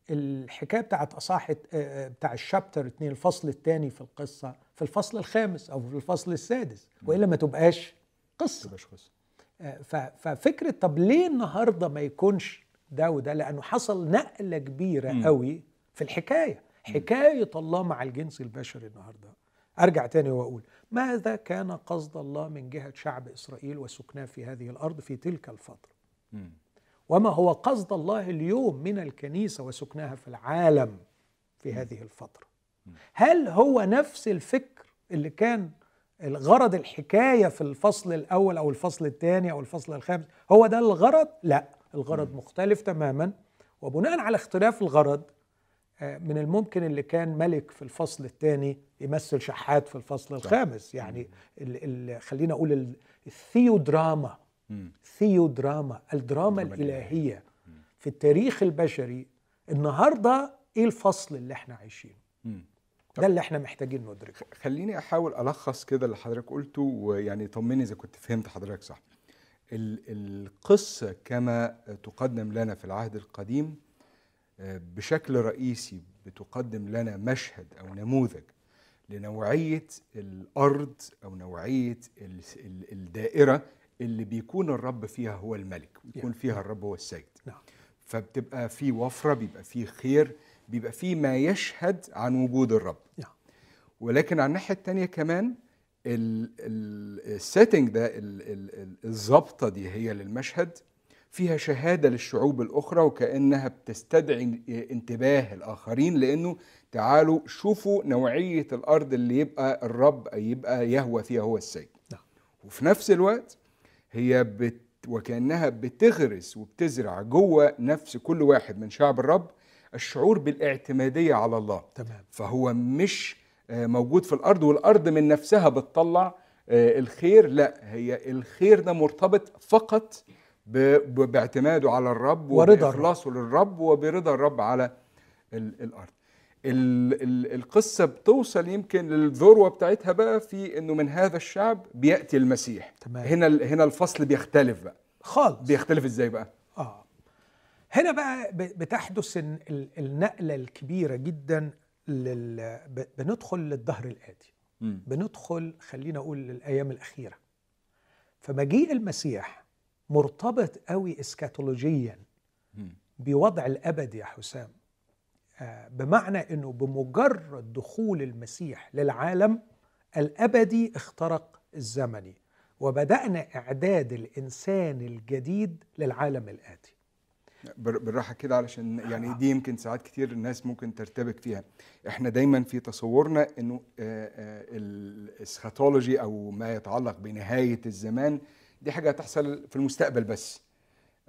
[SPEAKER 2] الحكاية بتاعت اصاحه آه، بتاع الشابتر 2 الفصل الثاني في القصة في الفصل الخامس أو في الفصل السادس وإلا ما تبقاش قصة.
[SPEAKER 1] تبقاش قصة.
[SPEAKER 2] آه، ففكرة طب ليه النهارده ما يكونش ده وده؟ لأنه حصل نقلة
[SPEAKER 1] كبيرة.
[SPEAKER 2] قوي في الحكاية. حكاية الله مع الجنس البشري النهارده. أرجع تاني وأقول ماذا كان قصد الله من جهة شعب إسرائيل وسكناه في هذه الأرض في تلك الفترة؟
[SPEAKER 1] مم.
[SPEAKER 2] وما هو قصد الله اليوم من الكنيسة وسكنها في العالم في هذه الفترة؟ هل هو نفس الفكر اللي كان الغرض الحكاية في الفصل الأول أو الفصل الثاني أو الفصل الخامس هو ده الغرض؟ لا الغرض مختلف تماما وبناء على اختلاف الغرض من الممكن اللي كان ملك في الفصل الثاني يمثل شحات في الفصل الخامس. يعني ال ال خلينا أقول ال- الثيودراما. ثيودراما الدراما الإلهية. في التاريخ البشري النهاردة إيه الفصل اللي إحنا عايشينه. ده اللي إحنا محتاجين ندركه.
[SPEAKER 1] خليني أحاول ألخص كده اللي حضرتك قلته ويعني طمني إذا كنت فهمت حضرتك صح. ال- القصة كما تقدم لنا في العهد القديم آه، بشكل رئيسي بتقدم لنا مشهد أو نموذج لنوعية الأرض أو نوعية ال- ال- الدائرة اللي بيكون الرب فيها هو الملك ويكون. فيها الرب هو السيد
[SPEAKER 2] نعم.
[SPEAKER 1] فبتبقى في وفرة بيبقى في خير بيبقى في ما يشهد عن وجود الرب.
[SPEAKER 2] نعم.
[SPEAKER 1] ولكن على الناحية الثانية كمان السيتنج ده ال- ال- ال- الظبطه دي هي للمشهد فيها شهادة للشعوب الأخرى وكأنها بتستدعي انتباه الآخرين لأنه تعالوا شوفوا نوعية الأرض اللي يبقى الرب يبقى يهوى فيها هو السيد.
[SPEAKER 2] نعم.
[SPEAKER 1] وفي نفس الوقت هي بت وكأنها بتغرس وبتزرع جوه نفس كل واحد من شعب الرب الشعور بالاعتمادية على الله.
[SPEAKER 2] تمام.
[SPEAKER 1] فهو مش آه، موجود في الأرض والأرض من نفسها بتطلع آه، الخير لا هي الخير ده مرتبط فقط باعتماده على الرب
[SPEAKER 2] ورضا الرب.
[SPEAKER 1] وبإخلاصه للرب وبرضا الرب على ال- الأرض. ال- ال- القصة بتوصل يمكن للذروة بتاعتها بقى في إنه من هذا الشعب بيأتي المسيح.
[SPEAKER 2] تمام.
[SPEAKER 1] هنا هنا الفصل بيختلف بقى.
[SPEAKER 2] خالص.
[SPEAKER 1] بيختلف إزاي بقى؟
[SPEAKER 2] آه. هنا بقى بتحدث ال- ال- النقلة الكبيرة جدا لل... بندخل للظهر الآتي.
[SPEAKER 1] مم.
[SPEAKER 2] بندخل خلينا أقول للأيام الأخيرة. فمجيء المسيح مرتبط قوي اسكاتولوجيا. بوضع الأبد يا حسام. آه، بمعنى إنه بمجرد دخول المسيح للعالم الأبدي اخترق الزمني وبدأنا إعداد الإنسان الجديد للعالم
[SPEAKER 1] الآتي. بالراحة كده علشان يعني دي يمكن ساعات كتير الناس ممكن ترتبك فيها. إحنا دايما في تصورنا إنه آه، آه، ال eschatology أو ما يتعلق بنهاية الزمان دي حاجة هتحصل في المستقبل بس.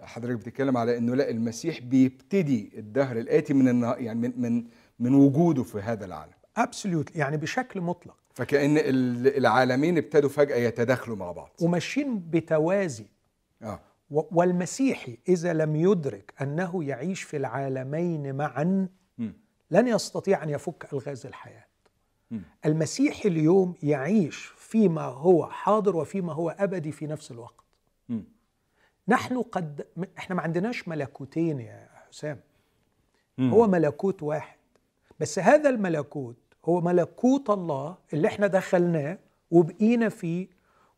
[SPEAKER 1] حضرتك بتتكلم على إنه لا المسيح بيبتدي الدهر الآتي من النها- يعني من من من وجوده في هذا العالم.
[SPEAKER 2] absolute يعني بشكل مطلق.
[SPEAKER 1] فكأن ال- العالمين ابتدوا فجأة يتداخلوا مع بعض.
[SPEAKER 2] وماشيين بتوازي.
[SPEAKER 1] آه.
[SPEAKER 2] و- والمسيحي إذا لم يدرك أنه يعيش في العالمين معا
[SPEAKER 1] مم.
[SPEAKER 2] لن يستطيع أن يفك ألغاز الحياة.
[SPEAKER 1] مم.
[SPEAKER 2] المسيحي اليوم يعيش فيما هو حاضر وفيما هو أبدي في نفس الوقت
[SPEAKER 1] مم.
[SPEAKER 2] نحن قد م- إحنا ما عندناش ملكوتين يا حسام
[SPEAKER 1] مم.
[SPEAKER 2] هو ملكوت واحد بس هذا الملكوت هو ملكوت الله اللي إحنا دخلناه وبقينا فيه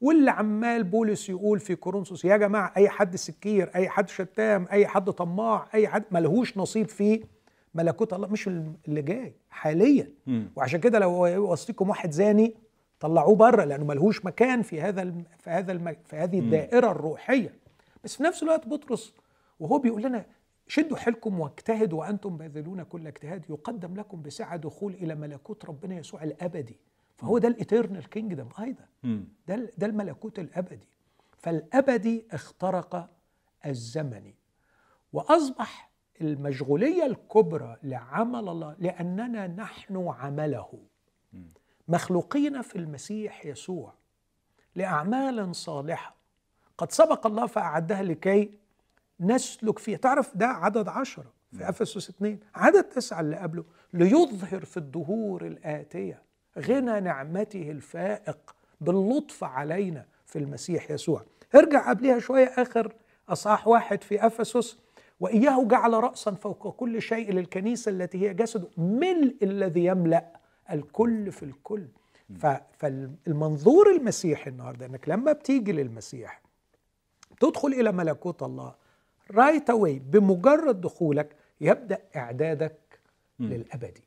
[SPEAKER 2] واللي عمال بولس يقول في كورنثوس يا جماعة أي حد سكير أي حد شتام أي حد طماع أي حد ملهوش نصيب في ملكوت الله مش اللي جاي حاليا
[SPEAKER 1] مم.
[SPEAKER 2] وعشان كده لو وسطكم واحد زاني طلعوه بره لأنه ملهوش مكان في هذا الم... في هذا الم... في هذه الدائرة الروحية. بس في نفس الوقت بطرس وهو بيقول لنا شدوا حيلكم واجتهدوا وأنتم باذلون كل اجتهاد يقدم لكم بسعة دخول إلى ملكوت ربنا يسوع الأبدي. فهو ده الإيترنال كينجدم. أيضا
[SPEAKER 1] مم.
[SPEAKER 2] ده ده الملكوت الأبدي. فالأبدي اخترق الزمني وأصبح المشغولية الكبرى لعمل الله لأننا نحن عمله. مخلوقين في المسيح يسوع لأعمال صالحة. قد سبق الله فأعدها لكي نسلك فيها. تعرف ده عدد عشرة في أفسس اثنين. عدد تسعة اللي قبله. ليظهر في الدهور الآتية غنى نعمته الفائق باللطف علينا في المسيح يسوع. ارجع قبلها شوية. آخر أصحاح واحد في أفسس. وإياه جعل رأسا فوق كل شيء للكنيسة التي هي جسده. ملء الذي يملأ الكل في الكل. فالمنظور المسيحي النهارده انك لما بتيجي للمسيح تدخل إلى ملكوت الله right away بمجرد دخولك يبدأ إعدادك للأبدي.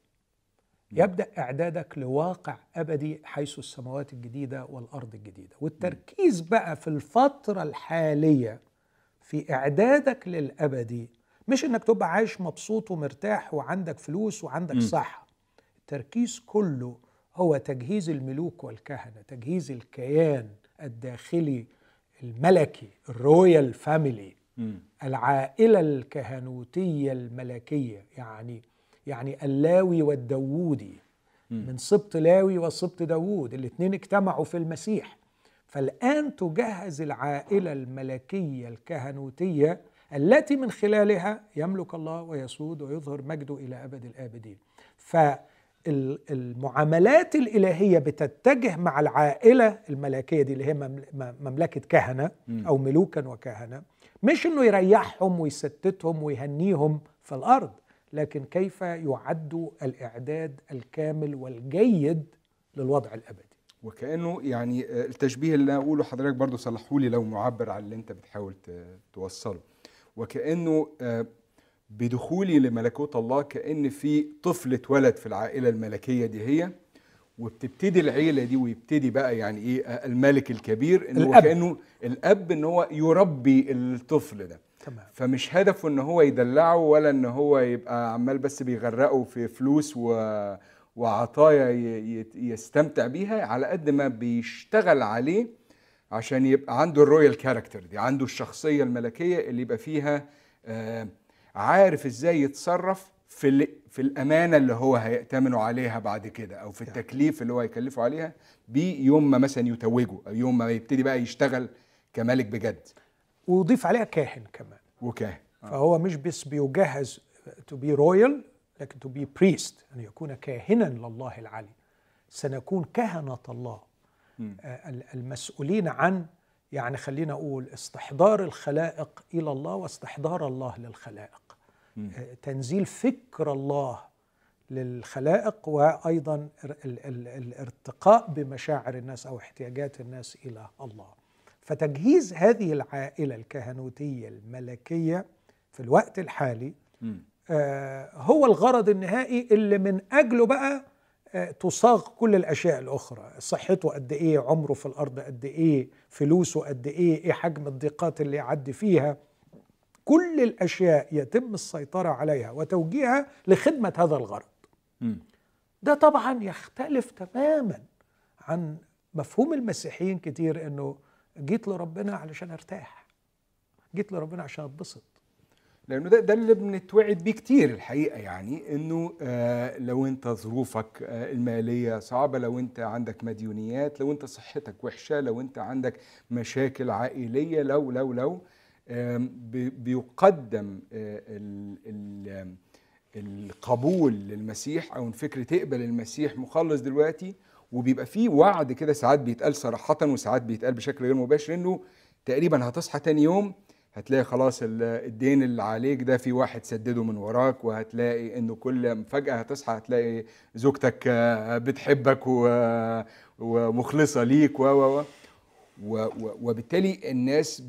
[SPEAKER 2] يبدأ إعدادك لواقع أبدي حيث السماوات الجديدة والأرض الجديدة. والتركيز بقى في الفترة الحالية في إعدادك للأبدي مش إنك تبقى عايش مبسوط ومرتاح وعندك فلوس وعندك صحة. التركيز كله هو تجهيز الملوك والكهنة تجهيز الكيان الداخلي الملكي ال royal
[SPEAKER 1] family.
[SPEAKER 2] العائلة الكهنوتية الملكية يعني يعني اللاوي والداوودي. من سبط لاوي وسبط داوود الاثنين اجتمعوا في المسيح. فالآن تجهز العائلة الملكية الكهنوتية التي من خلالها يملك الله ويسود ويظهر مجده إلى أبد الآبدين. فالمعاملات الإلهية بتتجه مع العائلة الملكية دي اللي هي ممل- م- مملكة كهنة أو ملوكا وكهنة. مش إنه يريحهم ويستتهم ويهنيهم في الأرض لكن كيف يعدوا الإعداد الكامل والجيد للوضع الأبدي.
[SPEAKER 1] وكأنه يعني آه، التشبيه اللي أنا أقوله حضرتك برضو صلحوا لي لو معبر عن اللي أنت بتحاول توصله. وكأنه آه، بدخولي لملكوت الله كأن في طفل اتولد في العائلة الملكية دي هي وبتبتدي العيلة دي ويبتدي بقى يعني إيه الملك الكبير إن هو. كأنه الأب إن هو يربي الطفل ده
[SPEAKER 2] تمام
[SPEAKER 1] فمش هدفه إن هو يدلعه ولا إن هو يبقى عمال بس بيغرقه في فلوس و... وعطايا ي... يستمتع بيها على قد ما بيشتغل عليه عشان يبقى عنده ال royal character دي عنده الشخصية الملكية اللي يبقى فيها آه عارف إزاي يتصرف في ال... في الأمانة اللي هو هيأتمنوا عليها بعد كده أو في التكليف اللي هو هيكلفه عليها بيوم ما مثلا يتوجه أو يوم ما يبتدي بقى يشتغل كملك بجد.
[SPEAKER 2] ويضيف عليها كاهن كمان.
[SPEAKER 1] وكاهن.
[SPEAKER 2] فهو مش بس بيجهز to be royal لكن to be priest أن يكون كاهنا لله العلي سنكون كهنة الله. آه، ال- المسؤولين عن يعني خلينا أقول استحضار الخلائق إلى الله واستحضار الله للخلائق. آه، تنزيل فكر الله للخلائق وأيضا ال- ال- الارتقاء بمشاعر الناس أو احتياجات الناس إلى الله. فتجهيز هذه العائلة الكهنوتية الملكية في الوقت الحالي. آه، هو الغرض النهائي اللي من أجله بقى آه، تصاغ كل الأشياء الأخرى. صحته قد إيه عمره في الأرض قد إيه فلوسه قد إيه إيه حجم الضيقات اللي يعدي فيها. كل الأشياء يتم السيطرة عليها وتوجيهها لخدمة هذا الغرض. ده طبعا يختلف تماما عن مفهوم المسيحيين كتير إنه جيت لربنا علشان أرتاح جيت لربنا عشان أتبسط
[SPEAKER 1] لأنه ده ده اللي بنتوعد بيه كتير الحقيقة يعني إنه آه لو أنت ظروفك آه المالية صعبة لو أنت عندك مديونيات لو أنت صحتك وحشة لو أنت عندك مشاكل عائلية لو لو لو بيقدم آه ال ال القبول للمسيح أو فكره تقبل المسيح مخلص دلوقتي وبيبقى فيه وعد كده ساعات بيتقال صراحة وساعات بيتقال بشكل غير مباشر إنه تقريبا هتصحى تاني يوم هتلاقي خلاص ال- الدين اللي عليك ده في واحد سدده من وراك وهتلاقي إنه كل فجأة هتصحى هتلاقي زوجتك آه، بتحبك ومخلصة ليك و و- و- وبالتالي الناس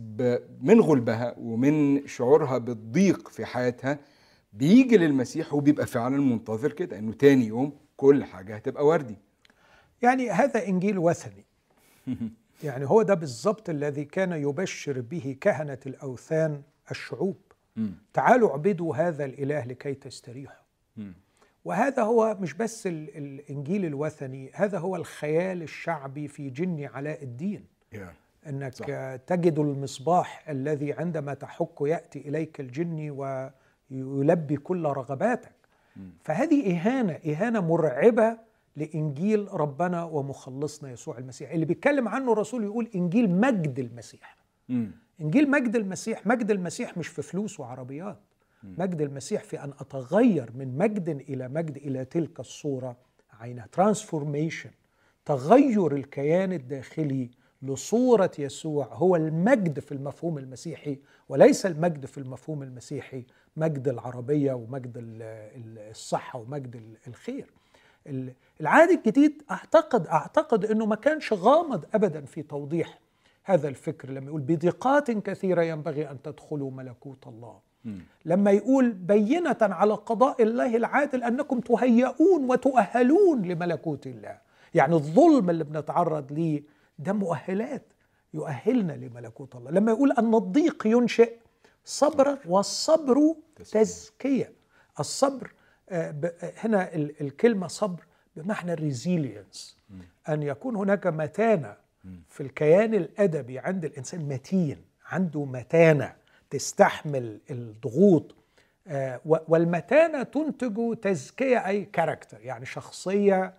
[SPEAKER 1] من غلبها ومن شعورها بالضيق في حياتها بيجي للمسيح وبيبقى فعلا منتظر كده إنه تاني يوم كل حاجة هتبقى وردي
[SPEAKER 2] يعني هذا إنجيل وثني يعني هو ده بالضبط الذي كان يبشر به كهنة الأوثان الشعوب. تعالوا اعبدوا هذا الإله لكي تستريحوا. وهذا هو مش بس ال- الإنجيل الوثني هذا هو الخيال الشعبي في جن علاء الدين. أنك
[SPEAKER 1] صح.
[SPEAKER 2] تجد المصباح الذي عندما تحك يأتي إليك الجن ويلبي كل رغباتك. فهذه إهانة إهانة مرعبة لإنجيل ربنا ومخلصنا يسوع المسيح اللي بيتكلم عنه الرسول يقول إنجيل مجد المسيح
[SPEAKER 1] مم.
[SPEAKER 2] إنجيل مجد المسيح مجد المسيح مش في فلوس وعربيات مجد المسيح في أن أتغير من مجد إلى مجد إلى تلك الصورة عينها ترانسفورميشن تغير الكيان الداخلي لصورة يسوع هو المجد في المفهوم المسيحي وليس المجد في المفهوم المسيحي مجد العربية ومجد ال- ال- الصحة ومجد ال- الخير. ال- العهد الجديد اعتقد أعتقد إنه ما كانش غامض ابدا في توضيح هذا الفكر. لما يقول بضيقات كثيرة ينبغي أن تدخلوا ملكوت الله. لما يقول بينة على قضاء الله العادل أنكم تهيئون وتؤهلون لملكوت الله. يعني الظلم اللي بنتعرض ليه ده مؤهلات يؤهلنا لملكوت الله. لما يقول أن الضيق ينشئ صبرا والصبر تزكية. الصبر آه، آه، هنا ال- الكلمة صبر بمعنى الريزيلينس أن يكون هناك متانة في الكيان الأدبي عند الإنسان متين عنده متانة تستحمل الضغوط. آه، والمتانة تنتج تزكية أي character يعني شخصية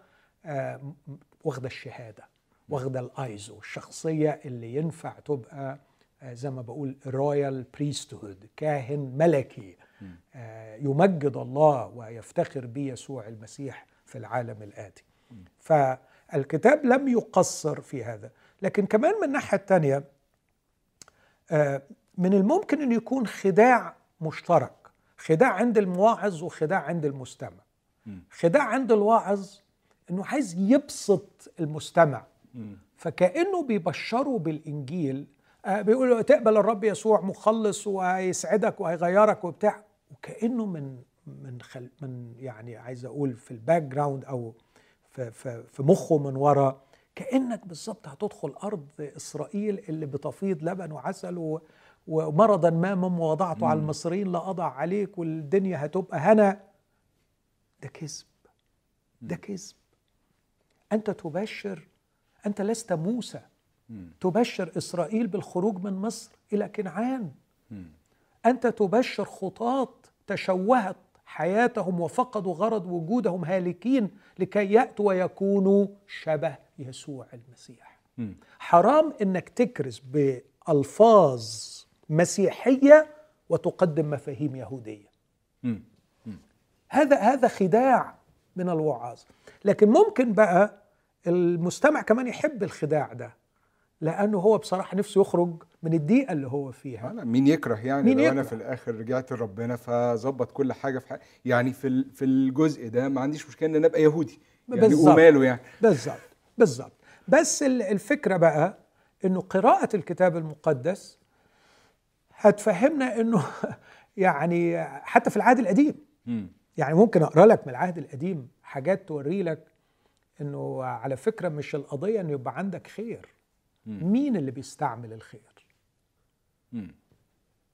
[SPEAKER 2] واخدة الشهادة. واخدة الآيزو الشخصية اللي ينفع تبقى آه، زي ما بقول royal priesthood كاهن ملكي. آه، يمجد الله ويفتخر به يسوع المسيح في العالم الآتي. فالكتاب لم يقصر في هذا. لكن كمان من الناحية الثانية آه، من الممكن أن يكون خداع مشترك خداع عند المواعظ وخداع عند المستمع. خداع عند الواعظ أنه عايز يبسط المستمع. فكأنه بيبشروا بالإنجيل آه، بيقولوا تقبل الرب يسوع مخلص وهيسعدك وهيغيرك وبتاع. وكأنه من من خل من يعني عايز أقول في ال background أو في, في, في مخه من ورا كأنك بالظبط هتدخل أرض إسرائيل اللي بتفيض لبن وعسل و ومرضا ما مما وضعته على المصريين لا أضع عليك والدنيا هتبقى هنا. ده كذب. ده كذب. أنت تبشر أنت لست موسى. تبشر إسرائيل بالخروج من مصر إلى كنعان. أنت تبشر خطاة تشوهت حياتهم وفقدوا غرض وجودهم هالكين لكي يأتوا ويكونوا شبه يسوع المسيح. حرام إنك تكرز بألفاظ مسيحية وتقدم مفاهيم يهودية. هذا هذا خداع من الوعاظ لكن ممكن بقى المستمع كمان يحب الخداع ده لأنه هو بصراحة نفسه يخرج من الضيقة اللي هو فيها
[SPEAKER 1] أنا مين يكره يعني
[SPEAKER 2] مين
[SPEAKER 1] لو أنا
[SPEAKER 2] يكره؟
[SPEAKER 1] في الآخر رجعت لربنا فظبط كل حاجة في حاجة. يعني في في الجزء ده ما عنديش مشكلة إن أنا أبقى يهودي يعني. وماله يعني
[SPEAKER 2] بالظبط بالظبط بس ال- الفكرة بقى إنه قراءة الكتاب المقدس هتفهمنا إنه يعني حتى في العهد القديم. يعني ممكن أقرأ لك من العهد القديم حاجات توري لك إنه على فكرة مش القضية إنه يبقى عندك خير
[SPEAKER 1] مم.
[SPEAKER 2] مين اللي بيستعمل الخير
[SPEAKER 1] مم.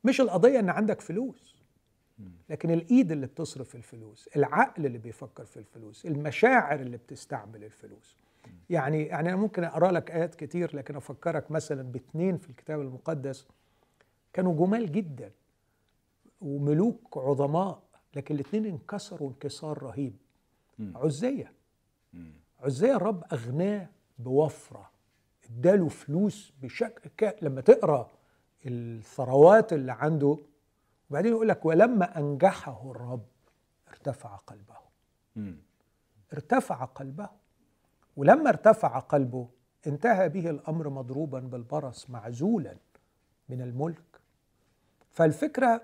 [SPEAKER 2] مش القضية إن عندك فلوس لكن الإيد اللي بتصرف الفلوس العقل اللي بيفكر في الفلوس المشاعر اللي بتستعمل الفلوس يعني يعني أنا ممكن أقرأ لك آيات كتير لكن أفكرك مثلا باثنين في الكتاب المقدس كانوا جمال جدا وملوك عظماء لكن الاثنين انكسروا انكسار رهيب
[SPEAKER 1] مم.
[SPEAKER 2] عزية
[SPEAKER 1] مم.
[SPEAKER 2] عزية الرب أغناه بوفرة اداله فلوس بشكل ك- لما تقرأ الثروات اللي عنده وبعدين يقول لك ولما أنجحه الرب ارتفع قلبه. ارتفع قلبه. ولما ارتفع قلبه انتهى به الأمر مضروبا بالبرص معزولا من الملك. فالفكرة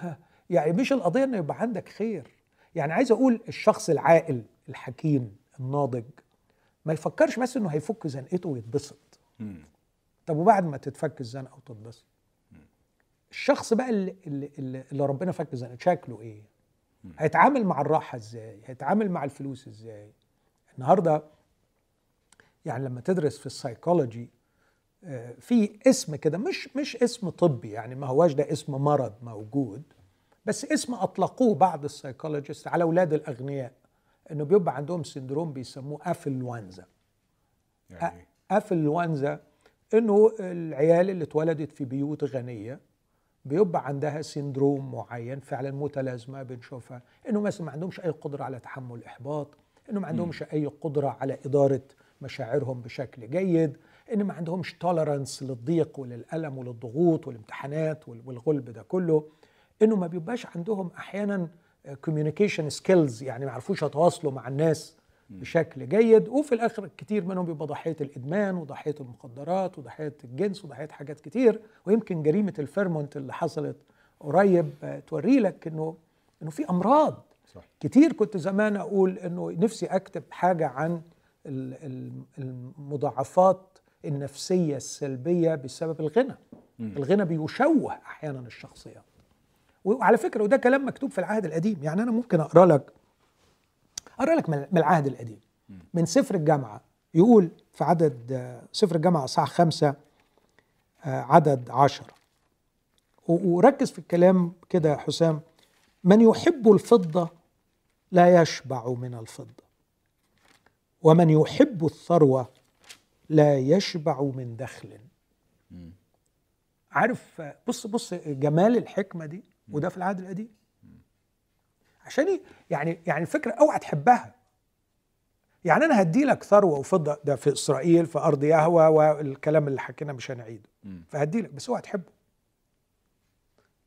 [SPEAKER 2] يعني مش القضية إنه يبقى عندك خير. يعني عايز أقول الشخص العاقل الحكيم الناضج ما يفكرش بس إنه هيفك زنقته ويتبسط. طب وبعد ما تتفك الزنقة وتتبسط؟ الشخص بقى اللي, اللي, اللي اللي ربنا فك زنقته شكله إيه؟ هيتعامل مع الراحة إزاي؟ هيتعامل مع الفلوس إزاي؟ النهارده يعني لما تدرس في السايكولوجي آه، في اسم كده مش مش اسم طبي يعني ما هواش ده اسم مرض موجود بس اسم أطلقوه بعض ال psychologists على أولاد الأغنياء. إنه بيبقى عندهم syndrome بيسموه affluenza
[SPEAKER 1] يعني
[SPEAKER 2] affluenza إنه العيال اللي اتولدت في بيوت غنية بيبقى عندها syndrome معين فعلا متلازمة بنشوفها. إنه مثلا ما عندهمش أي قدرة على تحمل الاحباط إنه ما عندهمش أي قدرة على إدارة مشاعرهم بشكل جيد ان ما عندهمش tolerance للضيق وللألم وللضغوط والامتحانات وال- والغلب ده كله. إنه ما بيبقاش عندهم أحيانا communication skills يعني ما يعرفوش يتواصلوا مع الناس بشكل جيد. وفي الآخر كتير منهم بيبقى ضحية الإدمان وضحية المخدرات وضحية الجنس وضحية حاجات كتير. ويمكن جريمة ال Fairmont اللي حصلت قريب آه، توري لك إنه إنه في أمراض.
[SPEAKER 1] صح.
[SPEAKER 2] كتير كنت زمان أقول إنه نفسي أكتب حاجة عن ال- ال- المضاعفات النفسية السلبية بسبب الغنى. الغنى بيشوه أحيانا الشخصيات وعلى فكرة وده كلام مكتوب في العهد القديم. يعني أنا ممكن أقرأ لك أقرأ لك من العهد القديم. من سفر الجامعة. يقول في عدد سفر الجامعة اصحاح خمسة آه، عدد عشرة. وركز في الكلام كده يا حسام. من يحب الفضة لا يشبع من الفضة. ومن يحب الثروة لا يشبع من دخل. عارف بص بص جمال الحكمة دي. وده في العهد القديم. عشان ي- يعني يعني الفكرة أوعى تحبها. يعني أنا هدي لك ثروة وفضة ده في إسرائيل في أرض يهوى والكلام اللي حكينا مش هنعيده. فهدي لك بس أوعى تحبه.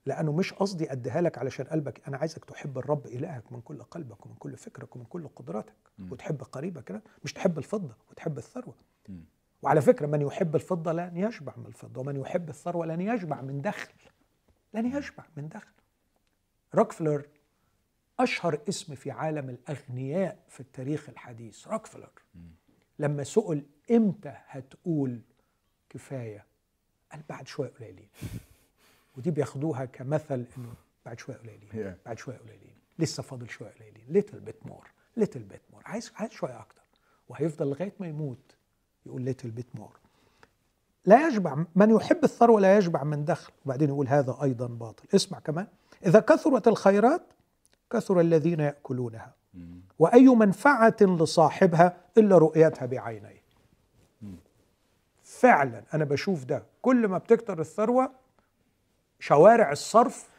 [SPEAKER 2] لأنه مش قصدي أديها لك علشان قلبك. أنا عايزك تحب الرب إلهك من كل قلبك ومن كل فكرك ومن كل قدراتك. وتحب قريبك كده. مش تحب الفضة وتحب الثروة.
[SPEAKER 1] مم.
[SPEAKER 2] وعلى فكرة من يحب الفضة لن يشبع من الفضة ومن يحب الثروة لن يشبع من دخل. لن يشبع من دخل. روكفلر أشهر اسم في عالم الأغنياء في التاريخ الحديث روكفلر. لما سئل إمتى هتقول كفاية؟ قال بعد شوية قليلين. ودي بياخدوها كمثل إنه بعد شوية قليلين. بعد شوية قليلين. لسه فاضل شوية قليلين. little bit more little bit more عايز عايز شوية أكتر. وهيفضل لغاية ما يموت يقول little bit more لا يشبع من يحب الثروة لا يشبع من دخل. وبعدين يقول هذا أيضا باطل. اسمع كمان إذا كثرت الخيرات كثر الذين يأكلونها.
[SPEAKER 1] مم.
[SPEAKER 2] وأي منفعة لصاحبها إلا رؤيتها بعينيه. فعلا أنا بشوف ده. كل ما بتكتر الثروة شوارع الصرف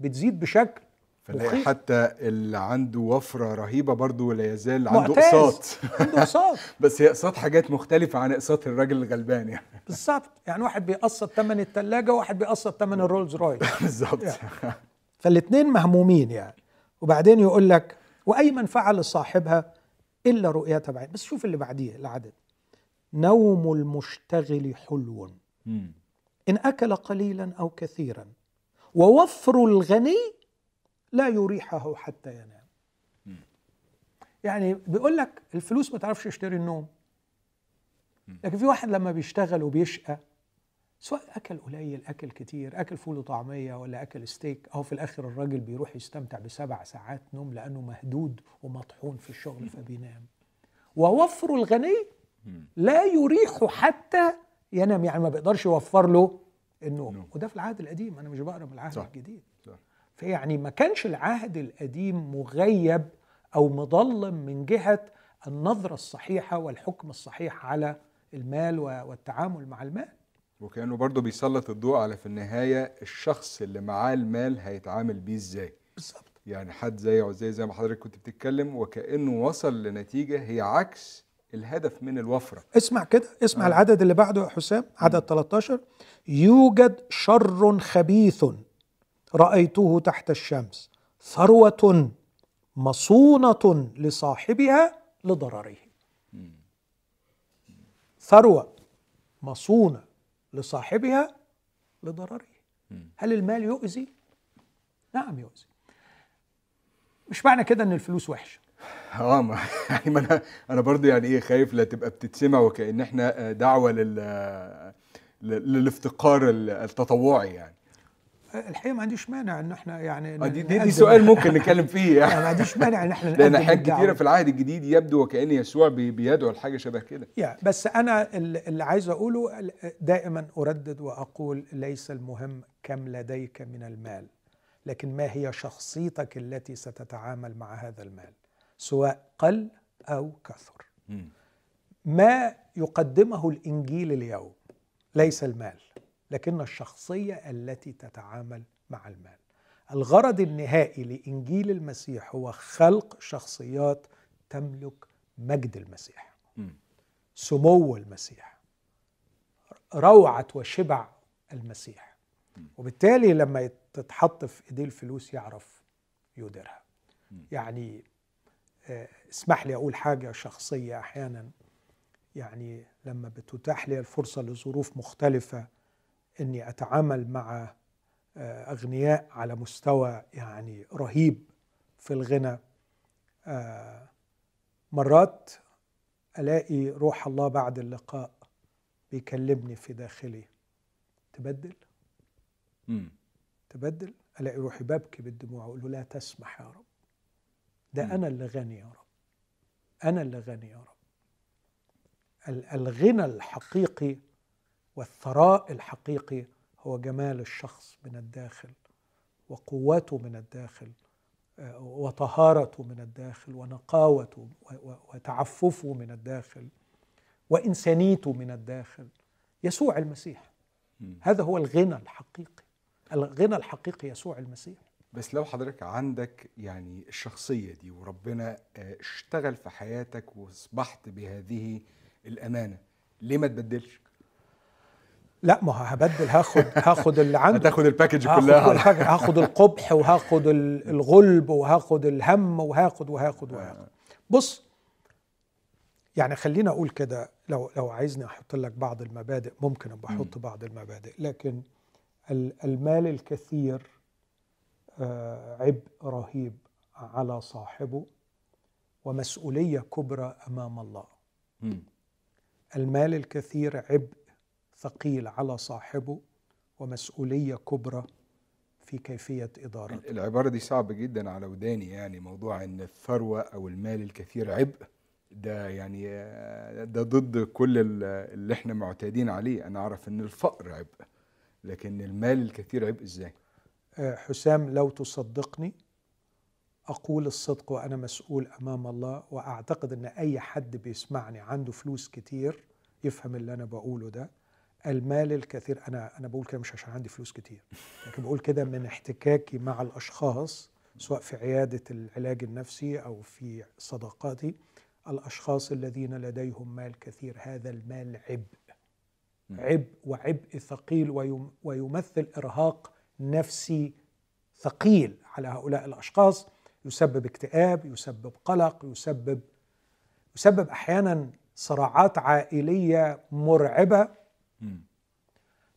[SPEAKER 2] بتزيد بشكل
[SPEAKER 1] فنلاقي
[SPEAKER 2] مخيف.
[SPEAKER 1] حتى اللي عنده وفرة رهيبة برضه لا يزال عنده. أقساط.
[SPEAKER 2] عنده أقساط.
[SPEAKER 1] بس هي أقساط حاجات مختلفة عن أقساط الراجل الغلبان يعني.
[SPEAKER 2] بالظبط. يعني واحد بيقسط ثمن الثلاجه وواحد بيقسط ثمن الرولز رويس
[SPEAKER 1] بالظبط.
[SPEAKER 2] فالاثنين مهمومين يعني. وبعدين يقول لك وأي منفعه لصاحبها إلا رؤيتها بعينيه بس شوف اللي بعديه العدد نوم المشتغل حلو. إن أكل قليلا أو كثيرا. ووفر الغني لا يريحه حتى ينام. يعني بيقول لك الفلوس ما تعرفش تشتري النوم. لكن في واحد لما بيشتغل وبيشقى سواء أكل قليل أكل كتير أكل فول وطعمية ولا أكل ستيك أهو في الآخر الراجل بيروح يستمتع بسبع ساعات نوم لأنه مهدود ومطحون في الشغل فبينام. ووفر الغني لا يريح حتى ينام. يعني ما بيقدرش يوفر له النوم.
[SPEAKER 1] نوم.
[SPEAKER 2] وده في العهد القديم أنا مش بقرأ من العهد
[SPEAKER 1] صح.
[SPEAKER 2] الجديد.
[SPEAKER 1] صح.
[SPEAKER 2] فيعني ما كانش العهد القديم مغيب أو مظلم من جهة النظرة الصحيحة والحكم الصحيح على المال والتعامل مع المال.
[SPEAKER 1] وكأنه برضه بيسلط الضوء على في النهاية الشخص اللي معاه المال هيتعامل بيه إزاي.
[SPEAKER 2] بالظبط.
[SPEAKER 1] يعني حد زي عزيز زي ما حضرتك كنت بتتكلم وكأنه وصل لنتيجة هي عكس الهدف من الوفرة.
[SPEAKER 2] اسمع كده اسمع
[SPEAKER 1] آه.
[SPEAKER 2] العدد اللي بعده يا حسام عدد 13 يوجد شر خبيث رأيته تحت الشمس. ثروة مصونة لصاحبها لضرره. ثروة مصونة لصاحبها لضرره. هل المال يؤذي؟ نعم يؤذي. مش معنى كده إن الفلوس
[SPEAKER 1] وحشة. آه يعني ما أنا أنا برضه يعني إيه خايف لا تبقى بتتسمع وكأن إحنا دعوة لل لل- للافتقار التطوعي يعني.
[SPEAKER 2] الحقيقة ما عنديش مانع إن إحنا يعني
[SPEAKER 1] آه، دي, دي, دي سؤال ممكن نتكلم فيه
[SPEAKER 2] يعني.
[SPEAKER 1] يعني
[SPEAKER 2] ما عنديش مانع
[SPEAKER 1] إن
[SPEAKER 2] إحنا
[SPEAKER 1] لأن
[SPEAKER 2] الدعوة.
[SPEAKER 1] كتيرة في العهد الجديد يبدو وكأن يسوع بي- بيدعو لحاجة شبه كده.
[SPEAKER 2] يا بس أنا اللي عايز أقوله دائما أردد وأقول ليس المهم كم لديك من المال لكن ما هي شخصيتك التي ستتعامل مع هذا المال سواء قل أو كثر. ما يقدمه الإنجيل اليوم ليس المال. لكن الشخصية التي تتعامل مع المال. الغرض النهائي لإنجيل المسيح هو خلق شخصيات تملك مجد المسيح. سمو المسيح. روعة وشبع المسيح. وبالتالي لما تتحط في ايديه الفلوس يعرف يديرها. يعني آه، اسمح لي أقول حاجة شخصية أحيانا. يعني لما بتتاح لي الفرصة لظروف مختلفة إني أتعامل مع آه، أغنياء على مستوى يعني رهيب في الغنى. آه، مرات ألاقي روح الله بعد اللقاء بيكلمني في داخلي. تبدل؟
[SPEAKER 1] مم.
[SPEAKER 2] تبدل؟ ألاقي روحي ببكي بالدموع أقول له لا تسمح يا رب. ده
[SPEAKER 1] مم.
[SPEAKER 2] أنا اللي غني يا رب. أنا اللي غني يا رب. ال- الغنى الحقيقي والثراء الحقيقي هو جمال الشخص من الداخل وقوته من الداخل آه، وطهارته من الداخل ونقاوته وتعففه من الداخل وإنسانيته من الداخل يسوع المسيح. هذا هو الغنى الحقيقي الغنى الحقيقي يسوع المسيح
[SPEAKER 1] بس لو حضرتك عندك يعني الشخصية دي وربنا آه، اشتغل في حياتك وأصبحت بهذه الأمانة ليه ما تبدلش؟
[SPEAKER 2] لا ما هبدل هاخد هاخد اللي عنده.
[SPEAKER 1] هتاخد الباكج
[SPEAKER 2] كل
[SPEAKER 1] كلها.
[SPEAKER 2] حاجة. هاخد القبح وهاخد ال- الغلب وهاخد الهم وهاخد وهاخد وهاخد. بص يعني خليني أقول كده لو لو عايزني أحط لك بعض المبادئ ممكن أبقى أحط بعض المبادئ لكن ال- المال الكثير آه، عبء رهيب على صاحبه ومسؤولية كبرى أمام الله. المال الكثير عبء ثقيل على صاحبه ومسؤولية كبرى في كيفية إدارته.
[SPEAKER 1] العبارة دي صعبة جدا على وداني يعني موضوع إن الثروة أو المال الكثير عبء. ده يعني آه، ده ضد كل ال- اللي إحنا معتادين عليه. أنا أعرف إن الفقر عبء لكن المال الكثير عبء إزاي؟
[SPEAKER 2] آه، حسام لو تصدقني أقول الصدق وأنا مسؤول أمام الله وأعتقد إن أي حد بيسمعني عنده فلوس كتير يفهم اللي أنا بقوله ده. المال الكثير أنا أنا بقول كده مش عشان عندي فلوس كتير لكن بقول كده من احتكاكي مع الأشخاص سواء في عيادة العلاج النفسي أو في صداقاتي الأشخاص الذين لديهم مال كثير هذا المال عبء عبء وعبء ثقيل ويم- ويمثل إرهاق نفسي ثقيل على هؤلاء الأشخاص يسبب اكتئاب يسبب قلق يسبب يسبب أحيانا صراعات عائلية
[SPEAKER 1] مرعبة.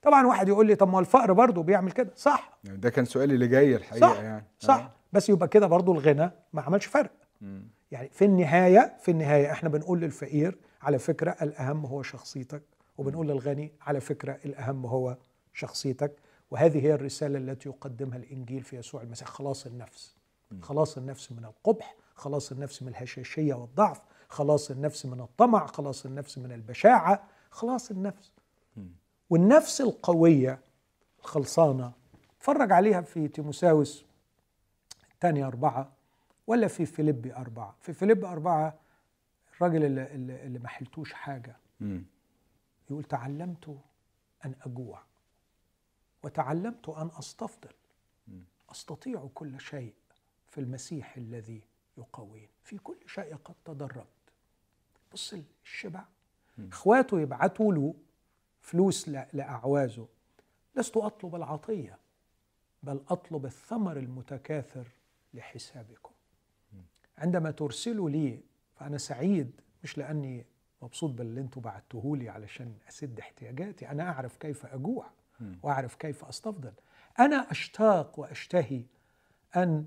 [SPEAKER 2] طبعا واحد يقول لي طب ما الفقر برضه بيعمل كده. صح.
[SPEAKER 1] يعني ده كان سؤالي اللي جاي الحقيقة
[SPEAKER 2] صح
[SPEAKER 1] يعني.
[SPEAKER 2] صح.
[SPEAKER 1] آه.
[SPEAKER 2] بس يبقى كده برضه الغنى ما عملش فرق.
[SPEAKER 1] مم.
[SPEAKER 2] يعني في النهاية في النهاية إحنا بنقول للفقير على فكرة الأهم هو شخصيتك. وبنقول للغني على فكرة الأهم هو شخصيتك. وهذه هي الرسالة التي يقدمها الإنجيل في يسوع المسيح. خلاص النفس. خلاص النفس من القبح خلاص النفس من الهشاشية والضعف خلاص النفس من الطمع خلاص النفس من البشاعة خلاص النفس. والنفس القوية الخلصانة. اتفرج عليها في تيموساوس الثانية أربعة ولا في فيليبي أربعة. في فيليبي أربعة الراجل اللي, اللي ما حلتوش حاجة. يقول تعلمت أن أجوع وتعلمت أن أستفضل. أستطيع كل شيء في المسيح الذي يقويني. في كل شيء قد تدربت. بص الشبع إخواته يبعتوا له فلوس لأعوازه. لست أطلب العطية بل أطلب الثمر المتكاثر لحسابكم. عندما ترسلوا لي فأنا سعيد مش لأني مبسوط باللي أنتوا بعتوه لي علشان أسد احتياجاتي. أنا أعرف كيف أجوع وأعرف كيف أستفضل. أنا أشتاق وأشتهي أن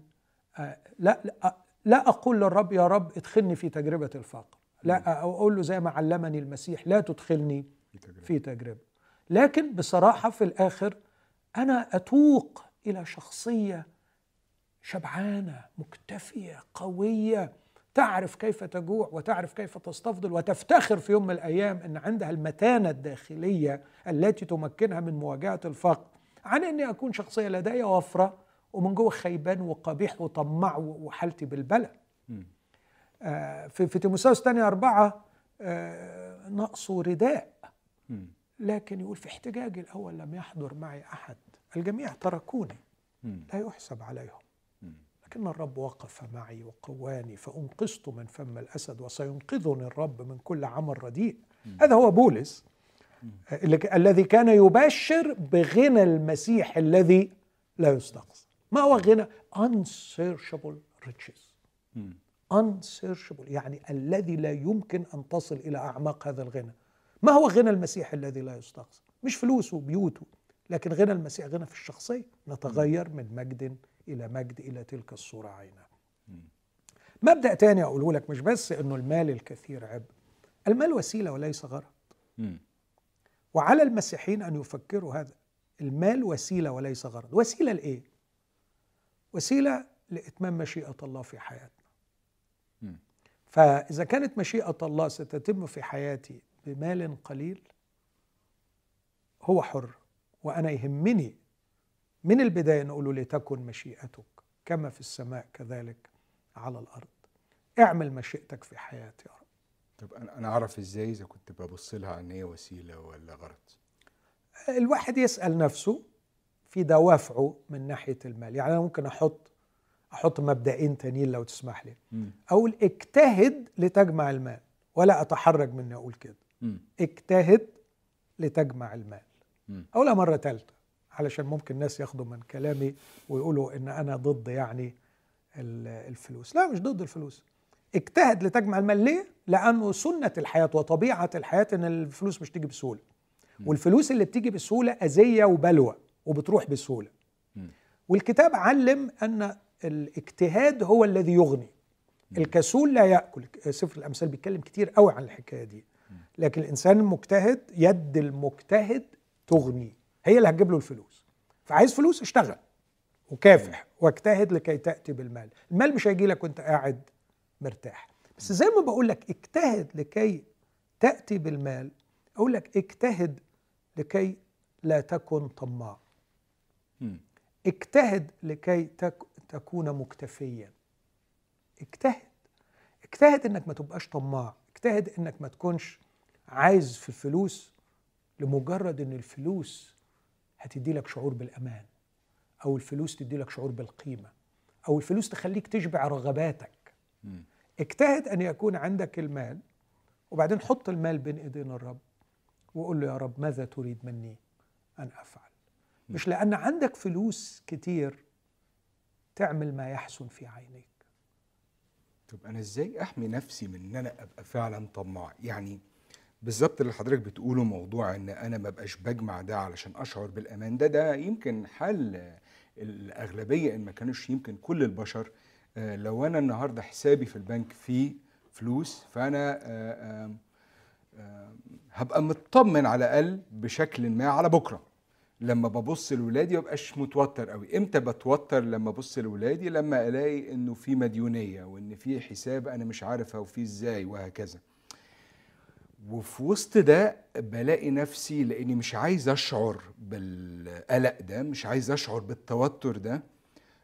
[SPEAKER 2] آه، لا لا, لا أقول للرب يا رب ادخلني في تجربة الفقر. لا أقول له زي ما علمني المسيح لا تدخلني
[SPEAKER 1] في تجربة.
[SPEAKER 2] لكن بصراحة في الآخر أنا أتوق إلى شخصية شبعانة مكتفية قوية تعرف كيف تجوع وتعرف كيف تستفضل وتفتخر في يوم من الأيام أن عندها المتانة الداخلية التي تمكنها من مواجهة الفقر عن أني أكون شخصية لدي وفرة ومن جوه خيبان وقبيح وطماع وحالتي بالبلد. آه، في في تيموثاوس الثانية أربعة آه، نقص رداء. لكن يقول في احتجاجي الأول لم يحضر معي أحد. الجميع تركوني. لا يحسب عليهم. لكن الرب وقف معي وقواني فأنقذت من فم الأسد وسينقذني الرب من كل عمل رديء. هذا هو بولس. الذي كان يبشر بغنى المسيح الذي لا يستقصى. ما هو غنى؟ unsearchable riches. unsearchable يعني الذي لا يمكن أن تصل إلى أعماق هذا الغنى. ما هو غنى المسيح الذي لا يستقصى؟ مش فلوسه وبيوته لكن غنى المسيح غنى في الشخصية. نتغير من مجد إلى مجد إلى تلك الصورة عينها مبدأ تاني أقوله لك مش بس إنه المال الكثير عبء المال وسيلة وليس غرض. وعلى المسيحيين أن يفكروا هذا. المال وسيلة وليس غرض. وسيلة لإيه؟ وسيلة لإتمام مشيئة الله في حياتنا.
[SPEAKER 1] مم.
[SPEAKER 2] فإذا كانت مشيئة الله ستتم في حياتي بمال قليل هو حر وأنا يهمني من البداية نقول له لتكن مشيئتك كما في السماء كذلك على الأرض. اعمل مشيئتك في حياتي يا رب.
[SPEAKER 1] طب أنا أنا أعرف إزاي إذا كنت ببص لها إن هي وسيلة ولا غرض؟
[SPEAKER 2] الواحد يسأل نفسه في دوافعه من ناحية المال. يعني أنا ممكن أحط أحط مبدئين تانيين لو تسمح لي. أقول اجتهد لتجمع المال ولا أتحرج من أقول كده.
[SPEAKER 1] مم.
[SPEAKER 2] اجتهد لتجمع المال. أقولها مرة ثالثة علشان ممكن الناس ياخدوا من كلامي ويقولوا إن أنا ضد يعني ال- الفلوس. لا مش ضد الفلوس. اجتهد لتجمع المال. ليه؟ لأنه سنة الحياة وطبيعة الحياة إن الفلوس مش تيجي بسهولة. والفلوس اللي بتيجي بسهولة أذية وبلوى وبتروح بسهولة.
[SPEAKER 1] مم.
[SPEAKER 2] والكتاب علم أن الاجتهاد هو الذي يغني. الكسول لا يأكل. سفر الأمثال بيتكلم كتير قوي عن الحكاية دي. لكن الإنسان المجتهد يد المجتهد تغني. هي اللي هتجيب له الفلوس. فعايز فلوس اشتغل وكافح واجتهد لكي تأتي بالمال. المال مش هيجي لك وانت قاعد مرتاح. بس زي ما بقول لك اجتهد لكي تأتي بالمال. أقول لك اجتهد لكي لا تكن طماع. اجتهد لكي تك تكون مكتفيا. اجتهد. اجتهد إنك ما تبقاش طماع. اجتهد إنك ما تكونش عايز في الفلوس لمجرد إن الفلوس هتدي لك شعور بالأمان أو الفلوس تدي لك شعور بالقيمة أو الفلوس تخليك تشبع رغباتك. اجتهد أن يكون عندك المال وبعدين حط المال بين إيدين الرب وقول له يا رب ماذا تريد مني أن أفعل؟ مش لأن عندك فلوس كتير تعمل ما يحسن في عينيك.
[SPEAKER 1] طب أنا إزاي أحمي نفسي من إن أنا أبقى فعلا طماع؟ يعني بالظبط اللي حضرتك بتقوله موضوع إن أنا ما بقاش بجمع ده علشان أشعر بالأمان ده ده يمكن حل الأغلبية إن ما كانوش يمكن كل البشر. آه، لو أنا النهارده حسابي في البنك فيه فلوس فأنا آه، هبقى مطمن على الأقل بشكل ما على بكرة. لما ببص لولادي مبقاش متوتر قوي. إمتى بتوتر لما ابص لولادي؟ لما الاقي انه في مديونية وان في حساب أنا مش عارف فيه إزاي وهكذا. وفي وسط ده بلاقي نفسي لاني مش عايز اشعر بالقلق ده مش عايز اشعر بالتوتر ده.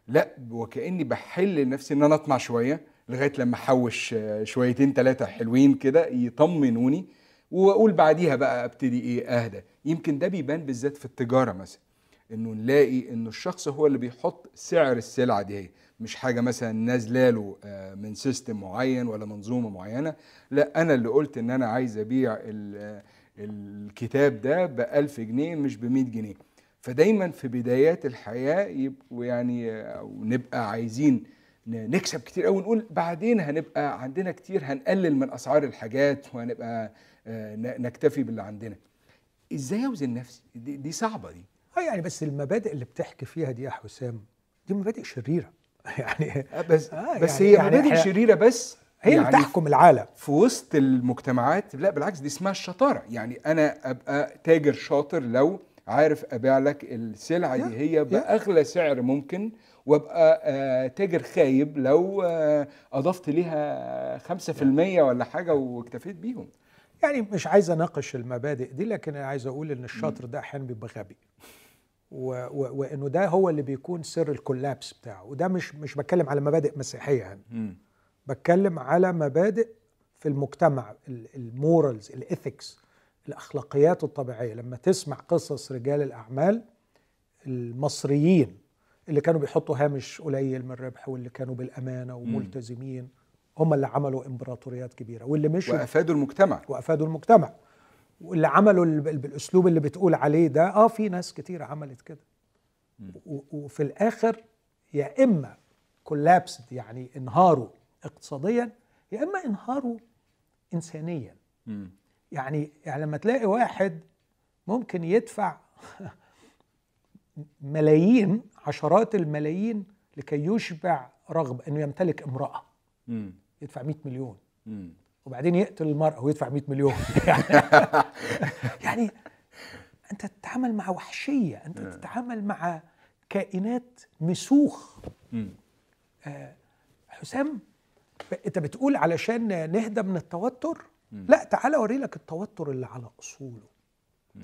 [SPEAKER 1] لا وكأني بحل لنفسي إن أنا أطمع شوية لغاية لما أحوش شويتين ثلاثة حلوين كده يطمنوني. واقول بعديها بقى أبتدي إيه؟ أهدى. يمكن ده بيبان بالذات في التجارة مثلا إنه نلاقي إنه الشخص هو اللي بيحط سعر السلعه دي هي. مش حاجة مثلا نازلة له آه، من سيستم معين ولا منظومة معينة. لا أنا اللي قلت إن أنا عايز أبيع ال- الكتاب ده ب 1000 جنيه مش ب 100 جنيه. فدايما في بدايات الحياة يبقوا يعني أو نبقى عايزين نكسب كتير قوي نقول بعدين هنبقى عندنا كتير هنقلل من أسعار الحاجات وهنبقى آه، نكتفي باللي عندنا. إزاي أوزن نفسي؟ دي, دي صعبة دي.
[SPEAKER 2] آه يعني بس المبادئ اللي بتحكي فيها دي يا حسام دي مبادئ شريرة. يعني
[SPEAKER 1] آه، بس
[SPEAKER 2] آه،
[SPEAKER 1] بس
[SPEAKER 2] يعني-
[SPEAKER 1] هي
[SPEAKER 2] يعني
[SPEAKER 1] مبادئ شريرة بس
[SPEAKER 2] هي اللي
[SPEAKER 1] يعني
[SPEAKER 2] بتحكم العالم.
[SPEAKER 1] في وسط المجتمعات لا بالعكس دي اسمها الشطارة. يعني أنا أبقى تاجر شاطر لو عارف أبيع لك
[SPEAKER 2] السلعة
[SPEAKER 1] دي هي بأغلى سعر ممكن وأبقى آه، تاجر خايب لو آه، أضفت ليها 5% ولا حاجة واكتفيت بيهم.
[SPEAKER 2] يعني مش عايز أناقش المبادئ دي لكن أنا عايز أقول إن الشاطر ده أحيانا بيبقى غبي. و و وإنه ده هو اللي بيكون سر ال collapse بتاعه. وده مش مش بتكلم على مبادئ مسيحية يعني. بتكلم على مبادئ في المجتمع ال morals ال ethics الأخلاقيات الطبيعية. لما تسمع قصص رجال الأعمال المصريين اللي كانوا بيحطوا هامش قليل من الربح واللي كانوا بالأمانة وملتزمين. هم اللي عملوا إمبراطوريات كبيرة واللي مشوا
[SPEAKER 1] وأفادوا المجتمع.
[SPEAKER 2] وأفادوا المجتمع. واللي عملوا ال- بال- بالأسلوب اللي بتقول عليه ده آه في ناس كتير عملت كده. وفي الآخر يا إما كولابسد يعني انهاروا اقتصاديا يا إما انهاروا انسانيا. يعني يعني لما تلاقي واحد ممكن يدفع ملايين عشرات الملايين لكي يشبع رغبة إنه يمتلك امرأة.
[SPEAKER 1] مم.
[SPEAKER 2] يدفع 100 مليون.
[SPEAKER 1] مم.
[SPEAKER 2] وبعدين يقتل المرأة ويدفع 100 مليون. يعني, أنت تتعامل مع وحشية أنت تتعامل مع كائنات مسوخ
[SPEAKER 1] مم.
[SPEAKER 2] حسام أنت بتقول علشان نهدى من التوتر؟ لا تعالى أوري لك التوتر اللي على أصوله.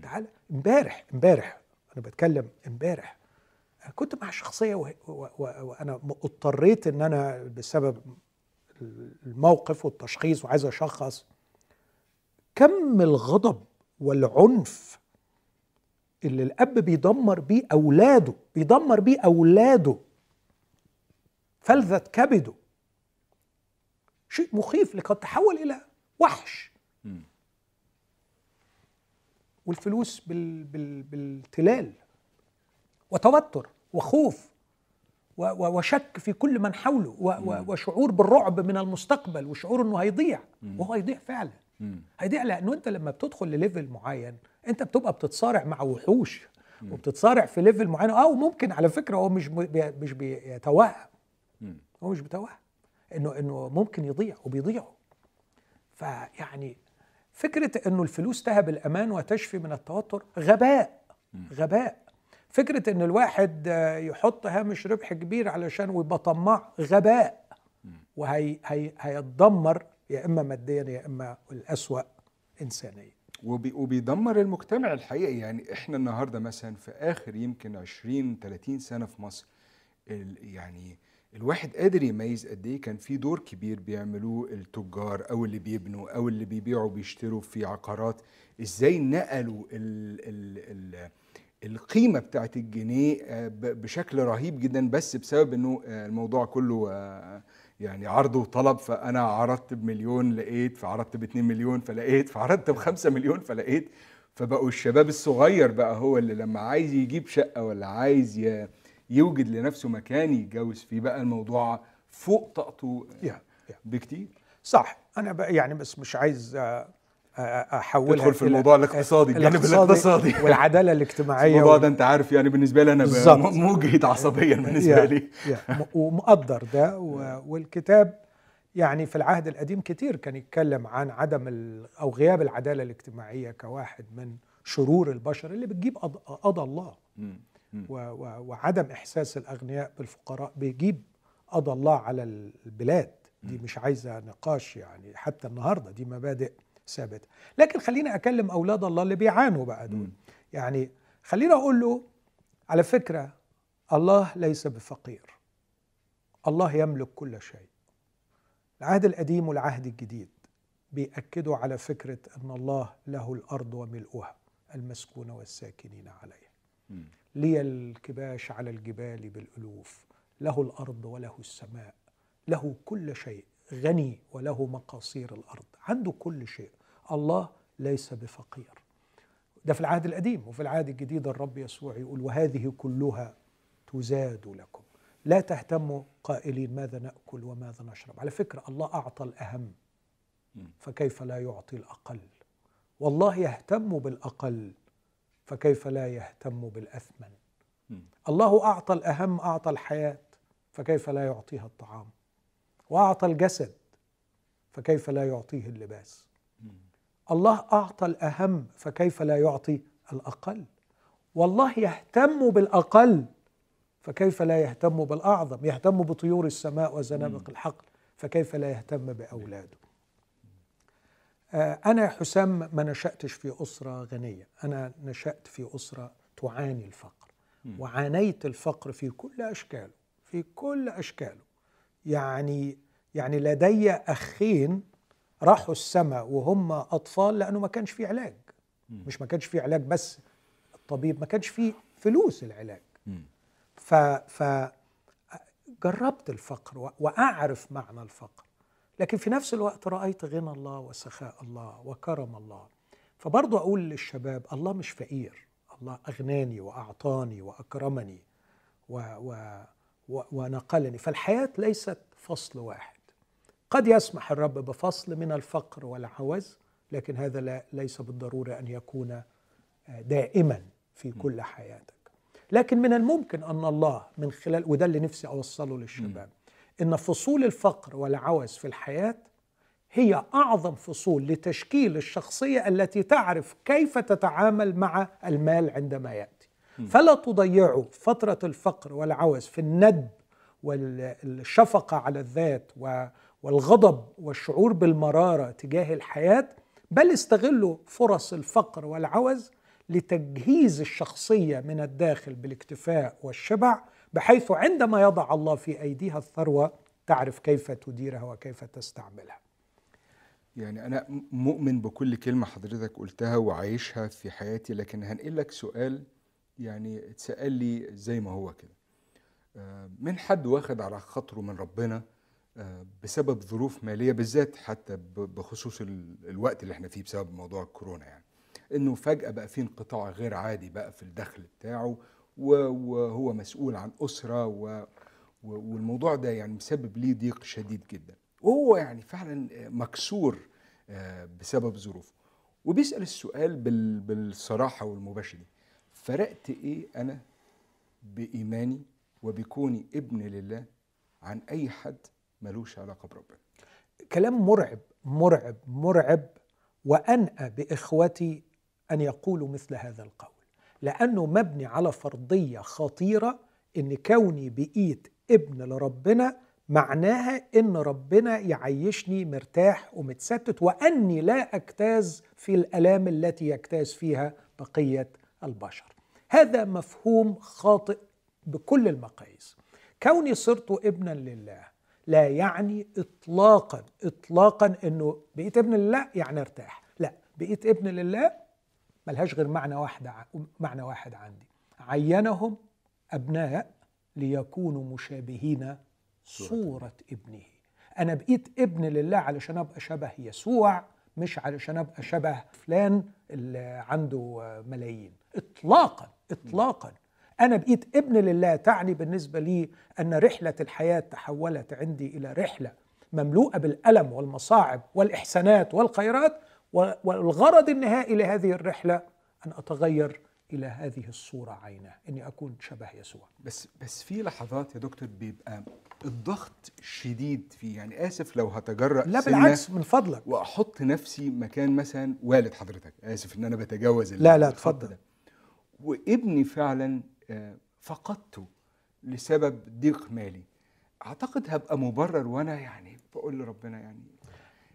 [SPEAKER 2] تعالى امبارح امبارح أنا بتكلم امبارح كنت مع شخصية و- و- و- وأنا م- اضطريت إن أنا بسبب الموقف والتشخيص وعايز أشخص كم الغضب والعنف اللي الأب بيدمر بيه أولاده بيدمر بيه أولاده فلذة كبده. شيء مخيف لقد تحول إلى وحش. والفلوس بال بال بالتلال وتوتر وخوف. وشك في كل من حوله وشعور بالرعب من المستقبل وشعور إنه هيضيع. وهو هيضيع فعلا. هيضيع لأنه أنت لما بتدخل ل level معين أنت بتبقى بتتصارع مع وحوش وبتتصارع في level معين أو ممكن على فكرة هو مش بي مش بيتوهم. هو مش بيتوهم. إنه إنه ممكن يضيع وبيضيعوا فيعني فكرة إنه الفلوس تهب الأمان وتشفي من التوتر غباء. غباء. فكرة إن الواحد آه، يحط هامش ربح كبير علشان ويبقى طماع غباء وهي هي هيتدمر يا إما ماديا يا إما الأسوأ انسانيا.
[SPEAKER 1] وبي وبيدمر المجتمع الحقيقي. يعني إحنا النهارده مثلا في آخر يمكن 20 30 سنة في مصر ال يعني الواحد قادر يميز قد إيه كان في دور كبير بيعملوه التجار أو اللي بيبنوا أو اللي بيبيعوا بيشتروا في عقارات. إزاي نقلوا ال ال ال القيمة بتاعت الجنيه آه، بشكل رهيب جدا بس بسبب إنه آه، الموضوع كله آه، يعني عرض وطلب فأنا عرضت بمليون لقيت فعرضت باتنين مليون فلقيت فعرضت بخمسة مليون فلقيت. فبقوا الشباب الصغير بقى هو اللي لما عايز يجيب شقة ولا عايز يوجد لنفسه مكان يتجوز فيه بقى الموضوع فوق طاقته. بكتير.
[SPEAKER 2] صح. أنا بقى يعني بس مش عايز أحولها
[SPEAKER 1] تدخل في الموضوع الاقتصادي الجانب الاقتصادي
[SPEAKER 2] والعدالة الاجتماعية
[SPEAKER 1] الموضوع ده أنت عارف يعني بالنسبة لي أنا مجهد عصبيا بالنسبة
[SPEAKER 2] يا-
[SPEAKER 1] لي
[SPEAKER 2] ومقدر ده. والكتاب يعني في العهد القديم كتير كان يتكلم عن عدم ال- أو غياب العدالة الاجتماعية كواحد من شرور البشر اللي بتجيب قض- قضى الله. وعدم إحساس الأغنياء بالفقراء بيجيب قضى الله على البلاد. دي مش عايزة نقاش يعني. حتى النهارده دي مبادئ ثابته لكن خليني أكلم أولاد الله اللي بيعانوا بقى دول. يعني خليني أقول له على فكرة الله ليس بفقير. الله يملك كل شيء. العهد القديم والعهد الجديد بيأكدوا على فكرة أن الله له الأرض وملؤها المسكونة والساكنين عليها. لي الكباش على الجبال بالألوف. له الأرض وله السماء. له كل شيء. غني وله مقاصير الأرض عنده كل شيء. الله ليس بفقير. ده في العهد القديم وفي العهد الجديد الرب يسوع يقول وهذه كلها تزاد لكم. لا تهتموا قائلين ماذا نأكل وماذا نشرب. على فكرة الله أعطى الأهم فكيف لا يعطي الأقل؟ والله يهتم بالأقل فكيف لا يهتم
[SPEAKER 1] بالأثمن.
[SPEAKER 2] الله أعطى الأهم أعطى الحياة فكيف لا يعطيها الطعام؟ وأعطى الجسد فكيف لا يعطيه اللباس؟ الله أعطى الأهم فكيف لا يعطي الأقل؟ والله يهتم بالأقل فكيف لا يهتم بالأعظم؟ يهتم بطيور السماء وزنابق الحقل فكيف لا يهتم بأولاده؟ آه، أنا يا حسام ما نشأتش في أسرة غنية أنا نشأت في أسرة تعاني الفقر وعانيت الفقر في كل أشكاله في كل أشكاله. يعني يعني لدي أخين راحوا السماء وهم أطفال لأنه ما كانش في علاج. مش ما كانش في علاج بس الطبيب ما كانش في فلوس العلاج. ف ف جربت الفقر وأعرف معنى الفقر. لكن في نفس الوقت رأيت غنى الله وسخاء الله وكرم الله. فبرضه أقول للشباب الله مش فقير. الله أغناني وأعطاني وأكرمني و و ونقلني. فالحياة ليست فصل واحد. قد يسمح الرب بفصل من الفقر والعوز لكن هذا لا ليس بالضرورة أن يكون دائما في كل حياتك. لكن من الممكن أن الله من خلال وده اللي نفسي أوصله للشباب إن فصول الفقر والعوز في الحياة هي أعظم فصول لتشكيل الشخصية التي تعرف كيف تتعامل مع المال عندما يأتي. فلا تضيعوا فترة الفقر والعوز في الندب والشفقة على الذات والغضب والشعور بالمرارة تجاه الحياة بل استغلوا فرص الفقر والعوز لتجهيز الشخصية من الداخل بالاكتفاء والشبع بحيث عندما يضع الله في أيديها الثروة تعرف كيف تديرها وكيف تستعملها.
[SPEAKER 1] يعني أنا مؤمن بكل كلمة حضرتك قلتها وعايشها في حياتي لكن هنقل لك سؤال يعني اتسأل لي زي ما هو كده. آه، من حد واخد على خاطره من ربنا آه، بسبب ظروف مالية بالذات حتى بخصوص ال- الوقت اللي إحنا فيه بسبب موضوع الكورونا يعني. إنه فجأة بقى في انقطاع غير عادي بقى في الدخل بتاعه وهو مسؤول عن أسرة و والموضوع ده يعني مسبب ليه ضيق شديد جدا. وهو يعني فعلا مكسور آه، بسبب ظروفه. وبيسأل السؤال بال- بالصراحة والمباشرة فرقت إيه أنا بإيماني وبكوني ابن لله عن أي حد ملوش علاقة بربنا؟
[SPEAKER 2] كلام مرعب مرعب مرعب وانأى بإخوتي أن يقولوا مثل هذا القول. لأنه مبني على فرضية خطيرة إن كوني بقيت ابن لربنا معناها إن ربنا يعيشني مرتاح ومتستت وأني لا أجتاز في الألام التي يجتاز فيها بقية البشر. هذا مفهوم خاطئ بكل المقاييس. كوني صرت ابنا لله لا يعني اطلاقا اطلاقا إنه بقيت ابن لله يعني ارتاح. لا بقيت ابن لله ملهاش غير معنى واحد معنى واحد عندي. عينهم أبناء ليكونوا مشابهين صورة ابنه. أنا بقيت ابن لله علشان أبقى شبه يسوع مش علشان أبقى شبه فلان اللي عنده ملايين. اطلاقا. اطلاقا. أنا بقيت ابن لله تعني بالنسبة لي أن رحلة الحياة تحولت عندي إلى رحلة مملوءة بالألم والمصاعب والإحسانات والخيرات والغرض النهائي لهذه الرحلة أن أتغير إلى هذه الصورة عينه إني أكون شبه يسوع.
[SPEAKER 1] بس بس في لحظات يا دكتور بيبقى الضغط شديد فيه. يعني آسف لو هتجرأ
[SPEAKER 2] لا بالعكس من فضلك.
[SPEAKER 1] وأحط نفسي مكان مثلا والد حضرتك. آسف إن أنا بتجاوز
[SPEAKER 2] لا، لا، اتفضل.
[SPEAKER 1] وابني فعلا آه، فقدته لسبب ضيق مالي. أعتقد هبقى مبرر وأنا يعني بقول لربنا يعني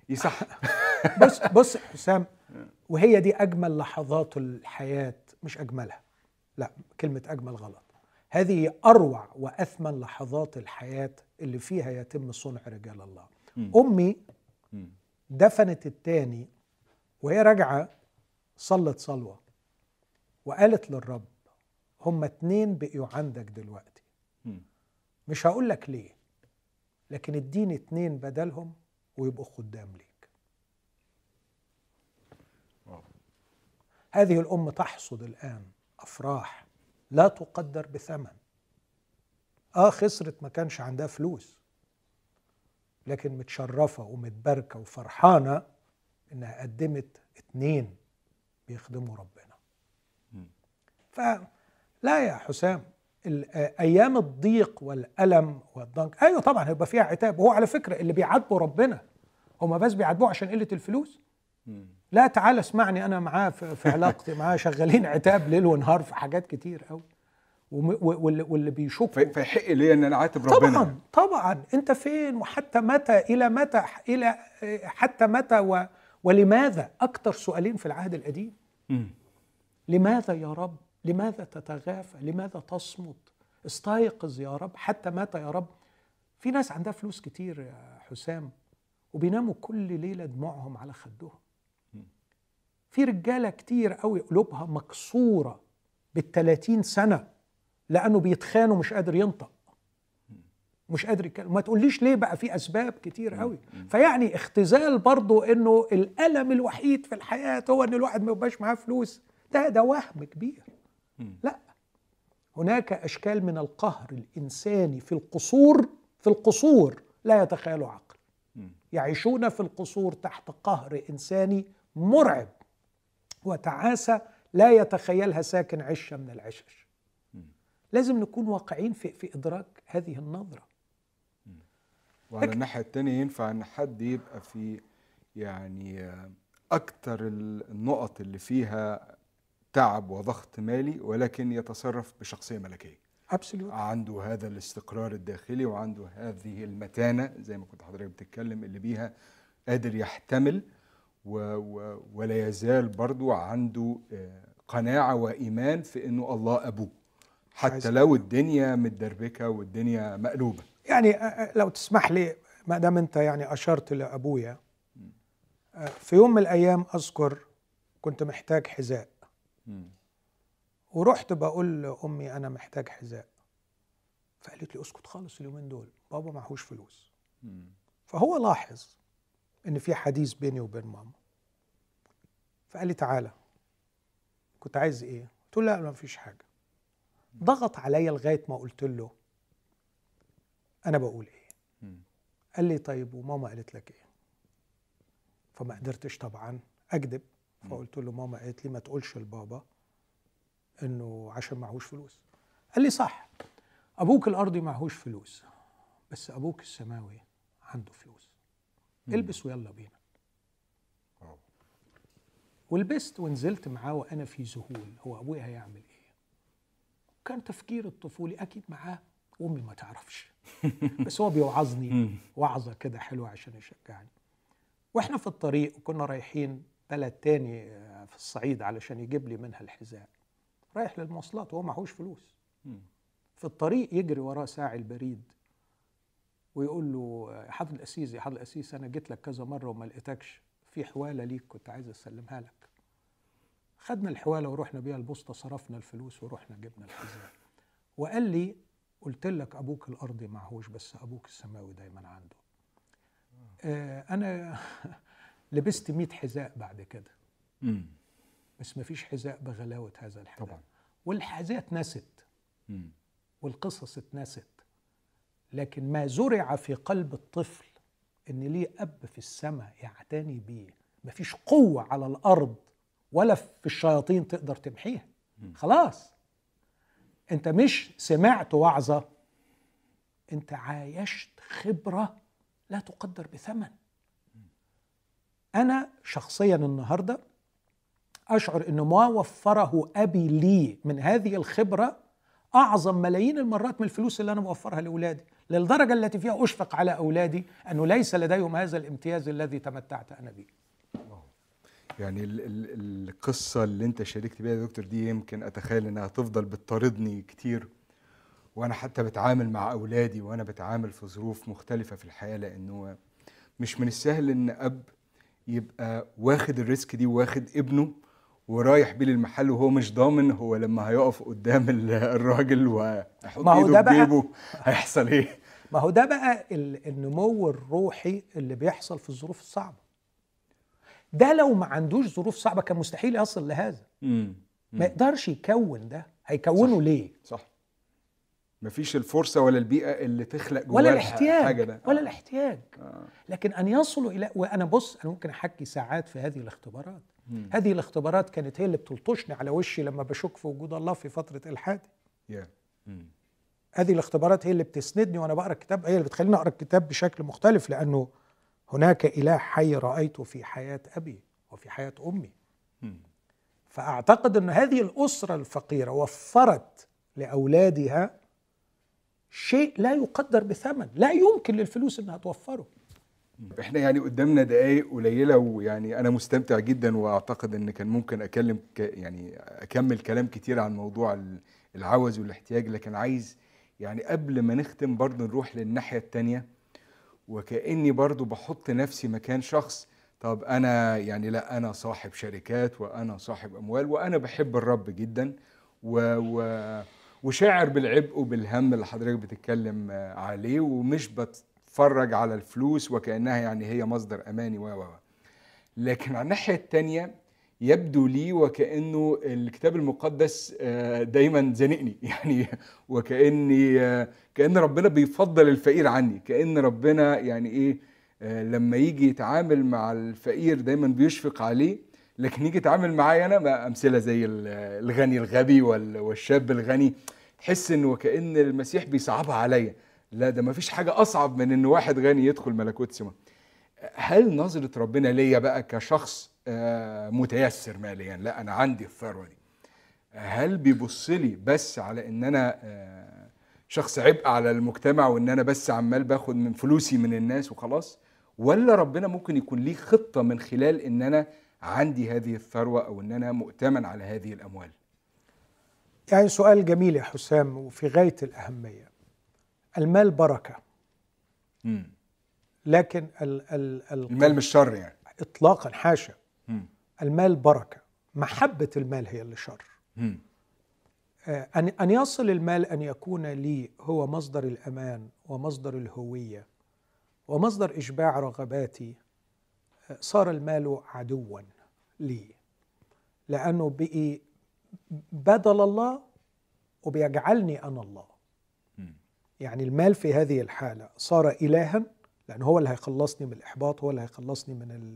[SPEAKER 1] يصح.
[SPEAKER 2] بص بص حسام وهي دي أجمل لحظات الحياة مش أجملها لا كلمة أجمل غلط. هذه أروع وأثمن لحظات الحياة اللي فيها يتم صنع رجال الله.
[SPEAKER 1] مم. أمي.
[SPEAKER 2] دفنت التاني وهي راجعة صلت صلوة. وقالت للرب هما اتنين بقيوا عندك دلوقتي. مش هقول لك ليه لكن اديني اتنين بدلهم ويبقوا خدام ليك. هذه الأم تحصد الآن أفراح لا تقدر بثمن آه خسرت ما كانش عندها فلوس لكن متشرفة ومتباركة وفرحانة إنها قدمت اتنين بيخدموا ربنا. فلا يا حسام آه، أيام الضيق والألم والضنك أيوة طبعا هيبقى فيها عتاب. وهو على فكرة اللي بيعاتبوا ربنا هما بس بيعاتبوه عشان قلة الفلوس. لا تعال اسمعني أنا معاه في علاقتي معاه شغالين عتاب ليل ونهار في حاجات كتير قوي واللي
[SPEAKER 1] في- فيحق لي إن أنا أعاتب ربنا.
[SPEAKER 2] طبعا طبعا. أنت فين؟ وحتى متى؟ إلى متى؟ إلى حتى متى؟ و ولماذا؟ أكثر سؤالين في العهد القديم. لماذا يا رب؟ لماذا تتغافى لماذا تصمت؟ استيقظ يا رب حتى متى يا رب. في ناس عندها فلوس كتير يا حسام وبيناموا كل ليلة دموعهم على خدهم. في رجالة كتير قوي قلوبها مكسورة بالتلاتين سنة لأنه بيتخانوا مش قادر ينطق. مش قادر يتكلم. ما تقوليش ليه بقى في أسباب كتير قوي. فيعني اختزال برضو إنه الألم الوحيد في الحياة هو إن الواحد ما يبقاش معاه فلوس. ده ده وهم كبير. لا. هناك أشكال من القهر الإنساني في القصور في القصور لا يتخيله عقل. يعيشون في القصور تحت قهر إنساني مرعب. وتعاسة لا يتخيلها ساكن عشة من العشش. لازم نكون واقعين في في إدراك هذه النظرة.
[SPEAKER 1] وعلى الناحية التانية ينفع إن حد يبقى في يعني آه، أكتر النقط اللي فيها تعب وضغط مالي ولكن يتصرف بشخصية ملكية.
[SPEAKER 2] ابسوليوت
[SPEAKER 1] عنده هذا الاستقرار الداخلي وعنده هذه المتانة زي ما كنت حضرتك بتتكلم اللي بيها قادر يحتمل و و ولا يزال برضو عنده آه، قناعة وإيمان في إنه الله أبوه.
[SPEAKER 2] عايز-
[SPEAKER 1] حتى لو الدنيا متدربكة والدنيا مقلوبة.
[SPEAKER 2] يعني آه، آه، لو تسمح لي ما دام أنت يعني أشرت لأبويا في يوم من الأيام أذكر كنت محتاج حذاء. ورحت بقول لأمي أنا محتاج حذاء. فقالت لي اسكت خالص اليومين دول بابا معهوش فلوس. فهو لاحظ إن في حديث بيني وبين ماما. فقال لي تعالى. كنت عايز إيه؟ قلت له لا ما فيش حاجة. ضغط عليا لغاية ما قلت له أنا بقول
[SPEAKER 1] إيه.
[SPEAKER 2] قال لي طيب وماما قالت لك إيه؟ فما قدرتش طبعا اكذب فقلت له ماما قالت لي ما تقولش لبابا. إنه عشان معهوش فلوس. قال لي صح أبوك الأرضي معهوش فلوس بس أبوك السماوي عنده فلوس. إلبس ويلا بينا. ولبست ونزلت معاه وأنا في ذهول هو أبويا هيعمل إيه؟ كان تفكير الطفولي أكيد معاه. وامي ما تعرفش. بس هو بيوعظني وعظة كده حلوة عشان يشجعني. وإحنا في الطريق وكنا رايحين بلد تاني آه، في الصعيد علشان يجيب لي منها الحذاء. رايح للمواصلات وهو معهوش فلوس. في الطريق يجري وراه ساعي البريد ويقول له يا حضر القسيس يا حضر القسيس أنا جيت لك كذا مرة وما لقيتكش في حوالة ليك كنت عايز أسلمها لك. خدنا الحوالة ورحنا بيها البوسطة صرفنا الفلوس ورحنا جبنا الحذاء. وقال لي قلت لك أبوك الأرضي معهوش بس أبوك السماوي دايما عنده. آه. أنا لبست 100 حذاء بعد كده. بس ما فيش حذاء بغلاوة هذا الحذاء.
[SPEAKER 1] طبعا.
[SPEAKER 2] والحذاء اتنست. والقصص اتنست. لكن ما زرع في قلب الطفل إن ليه أب في السماء يعتني بيه. مفيش قوة على الأرض ولا في الشياطين تقدر تمحيها. خلاص. أنت مش سمعت وعظة. أنت عايشت خبرة لا تقدر بثمن. أنا شخصيا النهاردة أشعر أن ما وفره أبي لي من هذه الخبرة أعظم ملايين المرات من الفلوس اللي أنا موفرها لأولادي للدرجة التي فيها أشفق على أولادي أنه ليس لديهم هذا الامتياز الذي تمتعت أنا به.
[SPEAKER 1] يعني ال ال القصة اللي أنت شاركت بيها يا دكتور دي يمكن أتخيل إنها تفضل بتطاردني كتير وأنا حتى بتعامل مع أولادي وأنا بتعامل في ظروف مختلفة في الحياة لأنه مش من السهل إن أب يبقى واخد الريسك دي واخد ابنه ورايح بيه للمحل وهو مش ضامن هو لما هيقف قدام ال- الراجل
[SPEAKER 2] هو
[SPEAKER 1] ايده
[SPEAKER 2] ده
[SPEAKER 1] في جيبه هيحصل إيه؟
[SPEAKER 2] ما هو ده بقى ال- النمو الروحي اللي بيحصل في الظروف الصعبة ده لو ما عندوش ظروف صعبة كان مستحيل يصل لهذا
[SPEAKER 1] مم.
[SPEAKER 2] ما يقدرش يكون ده هيكونه
[SPEAKER 1] صح.
[SPEAKER 2] ليه
[SPEAKER 1] صح مفيش الفرصة ولا البيئة اللي تخلق جواه
[SPEAKER 2] ولا الاحتياج
[SPEAKER 1] الحاجة ده
[SPEAKER 2] ولا
[SPEAKER 1] آه.
[SPEAKER 2] الاحتياج
[SPEAKER 1] آه.
[SPEAKER 2] لكن أن يصلوا إلى وأنا بص أنا ممكن أحكي ساعات في هذه الاختبارات
[SPEAKER 1] مم.
[SPEAKER 2] هذه الاختبارات كانت هي اللي بتلطشني على وشي لما بشك في وجود الله في فترة إلحادي
[SPEAKER 1] Yeah.
[SPEAKER 2] هذه الاختبارات هي اللي بتسندني وأنا بقرأ الكتاب هي اللي بتخليني أقرأ الكتاب بشكل مختلف لأنه هناك إله حي رايته في حياة أبي وفي حياة أمي
[SPEAKER 1] مم.
[SPEAKER 2] فأعتقد إن هذه الأسرة الفقيرة وفرت لأولادها شيء لا يقدر بثمن لا يمكن للفلوس إنها توفره
[SPEAKER 1] إحنا يعني قدامنا دقايق قليلة ويعني أنا مستمتع جدا وأعتقد إن كان ممكن أكلم ك يعني أكمل كلام كتير عن موضوع ال- العوز والاحتياج لكن عايز يعني قبل ما نختم برضه نروح للناحية التانية. وكأني برضه بحط نفسي مكان شخص طب أنا يعني لأ أنا صاحب شركات وأنا صاحب أموال وأنا بحب الرب جدا. و, و وشاعر بالعبء وبالهم اللي حضرتك بتتكلم عليه ومش بتفرج على الفلوس وكأنها يعني هي مصدر أماني و و. لكن على الناحية التانية يبدو لي وكأنه الكتاب المقدس آه، دايما زنقني يعني وكأني آه، كأن ربنا بيفضل الفقير عني. كأن ربنا يعني إيه آه، لما يجي يتعامل مع الفقير دايما بيشفق عليه. لكن يجي يتعامل معايا أنا أمثلة زي ال- الغني الغبي وال- والشاب الغني تحس إنه وكأن المسيح بيصعبها عليا. لا ده ما فيش حاجة أصعب من إن واحد غني يدخل ملكوت سما هل نظرة ربنا ليا بقى كشخص آه، متيسر ماليا؟ لا أنا عندي الثروة دي. هل بيبص لي بس على إن أنا آه، شخص عبء على المجتمع وإن أنا بس عمال باخد من فلوسي من الناس وخلاص؟ ولا ربنا ممكن يكون ليه خطة من خلال إن أنا عندي هذه الثروة أو إن أنا مؤتمن على هذه الأموال؟
[SPEAKER 2] يعني سؤال جميل يا حسام وفي غاية الأهمية. المال بركة
[SPEAKER 1] مم.
[SPEAKER 2] لكن ال ال ال
[SPEAKER 1] المال مش شر يعني
[SPEAKER 2] اطلاقا حاشا
[SPEAKER 1] مم.
[SPEAKER 2] المال بركة محبة المال هي اللي شر
[SPEAKER 1] مم.
[SPEAKER 2] آه، أن أن يصل المال أن يكون لي هو مصدر الأمان ومصدر الهوية ومصدر إشباع رغباتي آه، صار المال عدوا لي لأنه بقي بدل الله وبيجعلني أنا الله. يعني المال في هذه الحالة صار إلها لأنه هو اللي هيخلصني من الإحباط هو اللي هيخلصني من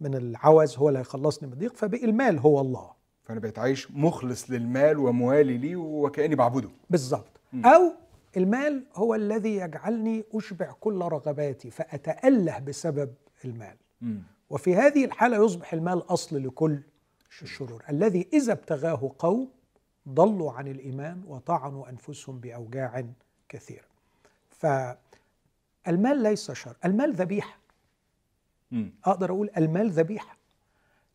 [SPEAKER 2] من العوز هو اللي هيخلصني من الضيق فبقي المال هو الله.
[SPEAKER 1] فأنا بقيت عايش مخلص للمال وموالي ليه وكأني بعبده.
[SPEAKER 2] بالضبط.
[SPEAKER 1] مم.
[SPEAKER 2] أو المال هو الذي يجعلني أشبع كل رغباتي فأتأله بسبب المال.
[SPEAKER 1] مم.
[SPEAKER 2] وفي هذه الحالة يصبح المال أصل لكل الشرور. الذي إذا ابتغاه قوم ضلوا عن الإيمان وطعنوا أنفسهم بأوجاع كثيرة فالمال ليس شر. المال ذبيحة. أقدر أقول المال ذبيحة.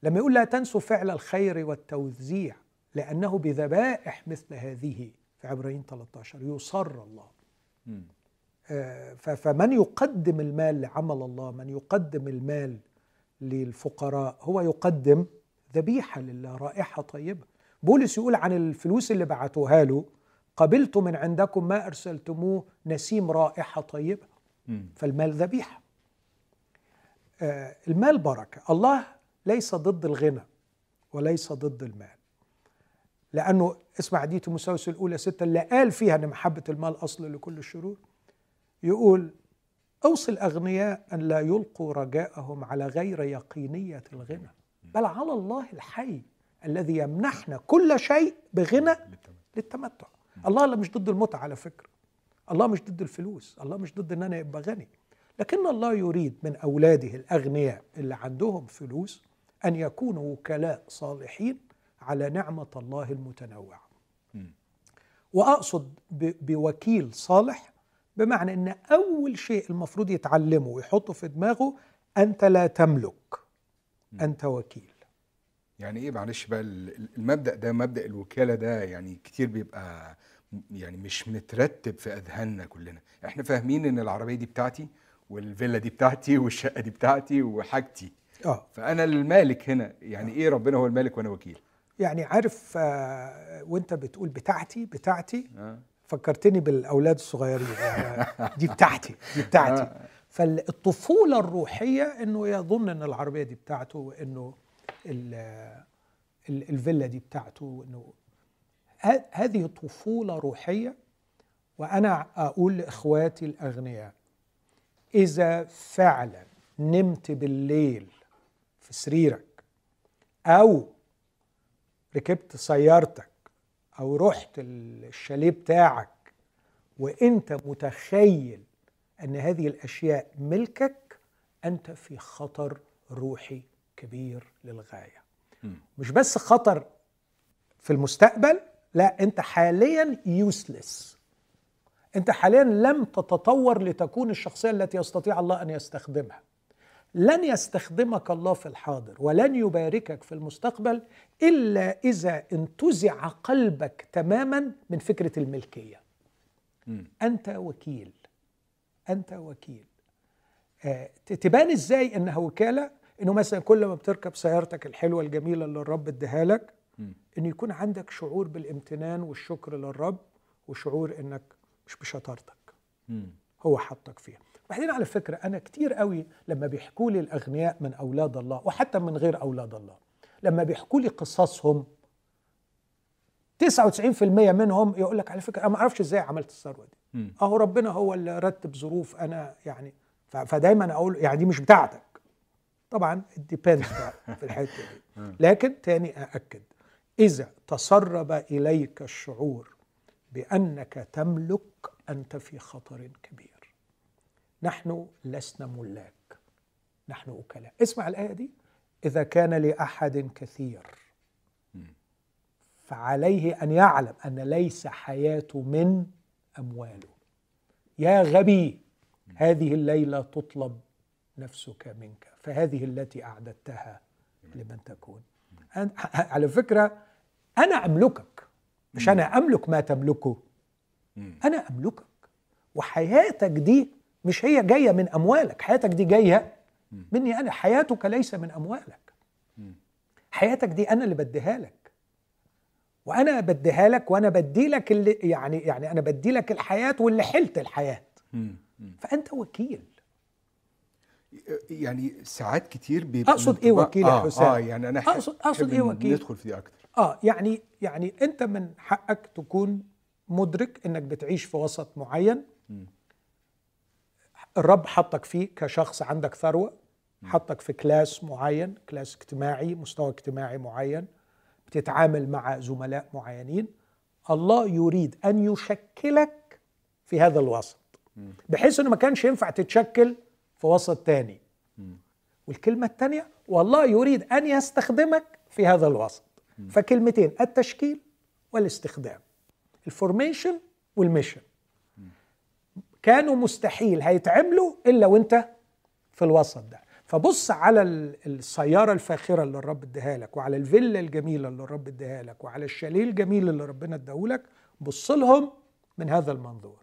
[SPEAKER 2] لما يقول لا تنسوا فعل الخير والتوزيع لأنه بذبائح مثل هذه في عبرين 13 يصر الله. آه، فمن يقدم المال لعمل الله من يقدم المال للفقراء هو يقدم ذبيحة لله رائحة طيبة. بولس يقول عن الفلوس اللي بعتوها له قبلت من عندكم ما أرسلتموه نسيم رائحة طيبة. فالمال ذبيحة. آه، المال بركة. الله ليس ضد الغنى وليس ضد المال. لأنه اسمع دي تيموثاوس الأولى ستة اللي قال فيها أن محبة المال أصل لكل الشرور. يقول أوصي الأغنياء أن لا يلقوا رجاءهم على غير يقينية الغنى. بل على الله الحي الذي يمنحنا كل شيء بغنى للتمتع. الله لا مش ضد المتعة على فكرة. الله مش ضد الفلوس. الله مش ضد إن أنا ابقى غني. لكن الله يريد من أولاده الأغنياء اللي عندهم فلوس أن يكونوا وكلاء صالحين على نعمة الله المتنوعة. وأقصد بوكيل صالح بمعنى إن أول شيء المفروض يتعلمه ويحطه في دماغه أنت لا تملك. أنت وكيل.
[SPEAKER 1] يعني إيه معلش بقى ال- المبدأ ده مبدأ الوكالة ده يعني كتير بيبقى يعني مش مترتب في أذهاننا كلنا. إحنا فاهمين إن العربية دي بتاعتي والفيلا دي بتاعتي والشقة دي بتاعتي وحاجتي.
[SPEAKER 2] آه.
[SPEAKER 1] فأنا المالك هنا يعني إيه ربنا هو المالك وأنا وكيل؟
[SPEAKER 2] يعني عارف آه، وأنت بتقول بتاعتي بتاعتي.
[SPEAKER 1] آه.
[SPEAKER 2] فكرتني بالأولاد الصغيرين. يعني دي بتاعتي دي بتاعتي. فالطفولة الروحية إنه يظن إن العربية دي بتاعته وإنه الفيلا دي بتاعته وإنه ه- هذه طفولة روحية. وأنا أقول لإخواتي الأغنياء إذا فعلا نمت بالليل في سريرك أو ركبت سيارتك أو رحت الشاليه بتاعك وإنت متخيل إن هذه الأشياء ملكك أنت في خطر روحي. كبير
[SPEAKER 1] للغاية.
[SPEAKER 2] مش بس خطر في المستقبل لا انت حاليا يوسلس انت حاليا لم تتطور لتكون الشخصية التي يستطيع الله أن يستخدمها. لن يستخدمك الله في الحاضر ولن يباركك في المستقبل إلا إذا انتزع قلبك تماما من فكرة الملكية.
[SPEAKER 1] مم.
[SPEAKER 2] أنت وكيل. أنت وكيل. آه، تبان إزاي إنها وكالة؟ إنه مثلا كل ما بتركب سيارتك الحلوة الجميلة اللي الرب اداها لك
[SPEAKER 1] مم.
[SPEAKER 2] إن يكون عندك شعور بالامتنان والشكر للرب وشعور إنك مش بشطارتك. هو حطك فيها وبعدين على فكرة أنا كتير قوي لما بيحكوا لي الأغنياء من أولاد الله وحتى من غير أولاد الله لما بيحكوا لي قصصهم 99% منهم يقول لك على فكرة أنا ما أعرفش إزاي عملت الثروة دي. أهو ربنا هو اللي رتب ظروف أنا يعني فدايما أقول يعني دي مش بتاعتك طبعا الديبندز في الحتة دي. لكن تاني أأكد إذا تسرب إليك الشعور بأنك تملك أنت في خطر كبير. نحن لسنا ملاك نحن وكلاء اسمع الآية دي. إذا كان لأحد كثير فعليه أن يعلم أن ليس حياته من أمواله. يا غبي هذه الليلة تطلب نفسك منك. فهذه التي أعددتها لمن تكون. أنا على فكرة أنا أملكك. مش أنا أملك ما تملكه. أنا أملكك. وحياتك دي مش هي جاية من أموالك. حياتك دي جاية مني أنا. حياتك ليس من أموالك. حياتك دي أنا اللي بديها لك. وأنا بديها لك وأنا بدي لك اللي يعني يعني أنا بدي لك الحياة واللي حلت الحياة. فأنت وكيل.
[SPEAKER 1] يعني ساعات كتير بيبقى
[SPEAKER 2] إيه
[SPEAKER 1] الانطباع-
[SPEAKER 2] وكيل يا
[SPEAKER 1] آه
[SPEAKER 2] حسام؟
[SPEAKER 1] آه يعني
[SPEAKER 2] أنا
[SPEAKER 1] أحب
[SPEAKER 2] إيه
[SPEAKER 1] إن
[SPEAKER 2] وكيل؟
[SPEAKER 1] ندخل في دي أكتر.
[SPEAKER 2] آه يعني يعني أنت من حقك تكون مدرك إنك بتعيش في وسط معين. الرب حطك فيه كشخص عندك ثروة حطك في class معين class اجتماعي مستوى اجتماعي معين بتتعامل مع زملاء معينين. الله يريد أن يشكلك في هذا الوسط. بحيث إنه ما كانش ينفع تتشكل في وسط تاني. والكلمة الثانية والله يريد أن يستخدمك في هذا الوسط. فكلمتين التشكيل والاستخدام. ال formation وال mission كانوا مستحيل هيتعملوا إلا وأنت في الوسط ده. فبص على ال- السيارة الفاخرة اللي الرب اداها لك وعلى الفيلا الجميلة اللي الرب اداها لك وعلى الشاليه الجميل اللي ربنا اداهولك بص لهم من هذا المنظور.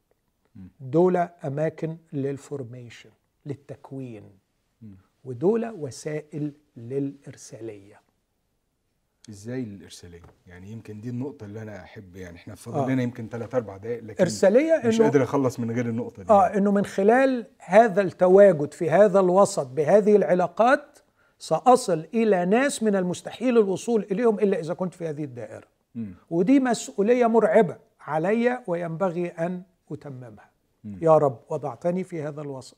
[SPEAKER 2] دول أماكن لل formation للتكوين. ودول وسائل للإرسالية.
[SPEAKER 1] إزاي الإرسالية؟ يعني يمكن دي النقطة اللي أنا أحب يعني إحنا فاضل
[SPEAKER 2] آه.
[SPEAKER 1] لنا يمكن 3 4 دقائق لكن
[SPEAKER 2] إرسالية
[SPEAKER 1] مش
[SPEAKER 2] إنه
[SPEAKER 1] قادر أخلص من غير النقطة دي.
[SPEAKER 2] آه إنه من خلال هذا التواجد في هذا الوسط بهذه العلاقات سأصل إلى ناس من المستحيل الوصول إليهم إلا إذا كنت في هذه الدائرة.
[SPEAKER 1] مم.
[SPEAKER 2] ودي مسؤولية مرعبة علي وينبغي أن أتممها. يا رب وضعتني في هذا الوسط.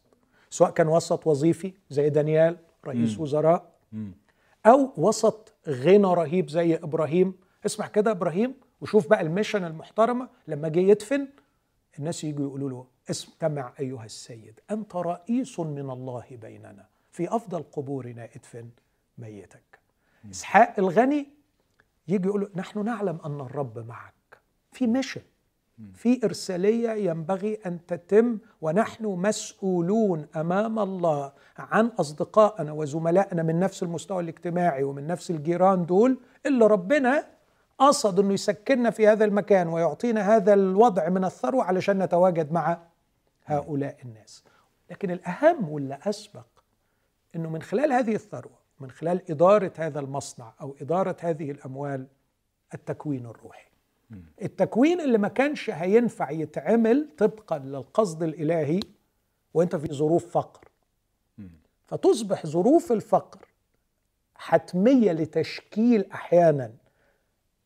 [SPEAKER 2] سواء كان وسط وظيفي زي دانيال رئيس
[SPEAKER 1] مم.
[SPEAKER 2] وزراء
[SPEAKER 1] مم.
[SPEAKER 2] أو وسط غنى رهيب زي إبراهيم. اسمع كده إبراهيم وشوف بقى الميشن المحترمة لما جه يدفن الناس يجوا يقولوا له استمع أيها السيد أنت رئيس من الله بيننا في أفضل قبورنا ادفن ميتك. إسحاق الغني يجي يقول له نحن نعلم أن الرب معك. في ميشن. في إرسالية ينبغي أن تتم ونحن مسؤولون أمام الله عن أصدقائنا وزملائنا من نفس المستوى الاجتماعي ومن نفس الجيران دول اللي ربنا قصد إنه يسكننا في هذا المكان ويعطينا هذا الوضع من الثروة علشان نتواجد مع هؤلاء الناس. لكن الأهم واللي أسبق إنه من خلال هذه الثروة من خلال إدارة هذا المصنع أو إدارة هذه الأموال التكوين الروحي. التكوين اللي ما كانش هينفع يتعمل طبقا للقصد الإلهي وأنت في ظروف فقر. فتصبح ظروف الفقر حتمية لتشكيل أحيانا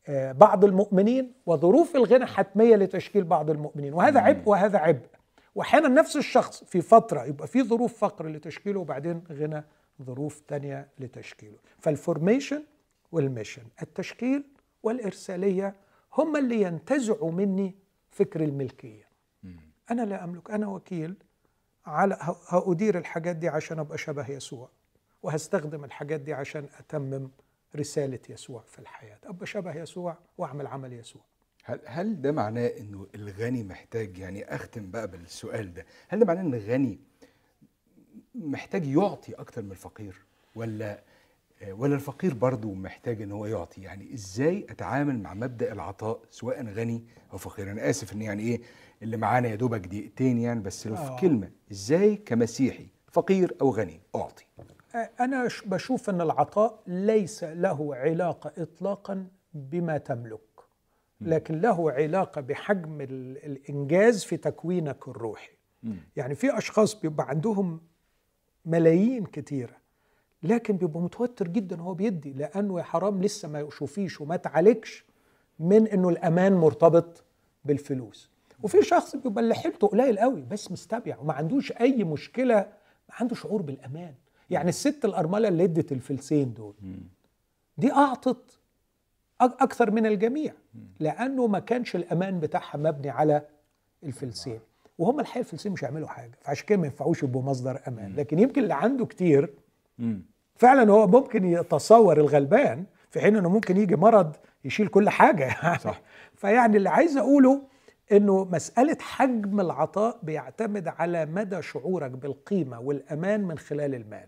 [SPEAKER 2] آه، بعض المؤمنين وظروف الغنى حتمية لتشكيل بعض المؤمنين. وهذا عبء وهذا عبء. واحيانا نفس الشخص في فترة يبقى في ظروف فقر لتشكيله وبعدين غنى ظروف تانية لتشكيله. فالفورميشن والميشن التشكيل والإرسالية هم اللي ينتزعوا مني فكر الملكية. أنا لا أملك أنا وكيل على هأدير الحاجات دي عشان أبقى شبه يسوع وهستخدم الحاجات دي عشان أتمم رسالة يسوع في الحياة أبقى شبه يسوع وأعمل عمل يسوع.
[SPEAKER 1] هل هل ده معناه إنه الغني محتاج يعني أختم بقى بالسؤال ده هل ده معناه إن الغني محتاج يعطي أكتر من الفقير ولا ولا الفقير برضه محتاج إن هو يعطي؟ يعني إزاي أتعامل مع مبدأ العطاء سواء غني أو فقير؟ أنا آسف إن يعني إيه اللي معانا يا دوبك دقيقتين يعني بس لو في
[SPEAKER 2] آه.
[SPEAKER 1] كلمة إزاي كمسيحي فقير أو غني أعطي؟
[SPEAKER 2] أنا ش- بشوف إن العطاء ليس له علاقة اطلاقا بما تملك لكن له علاقة بحجم ال- الإنجاز في تكوينك الروحي. يعني في أشخاص بيبقى عندهم ملايين كتيرة لكن بيبقى متوتر جدا وهو بيدي لأنه يا حرام لسه ما يشوفيش وما تعالجش من إنه الأمان مرتبط بالفلوس. وفي شخص بيبقى اللي حيلته قليل قوي بس مستبيع وما عندوش أي مشكلة ما عنده شعور بالأمان. يعني الست الأرملة اللي ادت الفلسين دول دي أعطت أكثر من الجميع لأنه ما كانش الأمان بتاعها مبني على الفلسين. وهم الحقيقة الفلسين مش هيعملوا حاجة فعشان كده ما ينفعوش يبقوا مصدر أمان. لكن يمكن اللي عنده كتير فعلا هو ممكن يتصور الغلبان في حين إنه ممكن يجي مرض يشيل كل حاجة.
[SPEAKER 1] صح.
[SPEAKER 2] فيعني اللي عايز أقوله إنه مسألة حجم العطاء بيعتمد على مدى شعورك بالقيمة والأمان من خلال المال.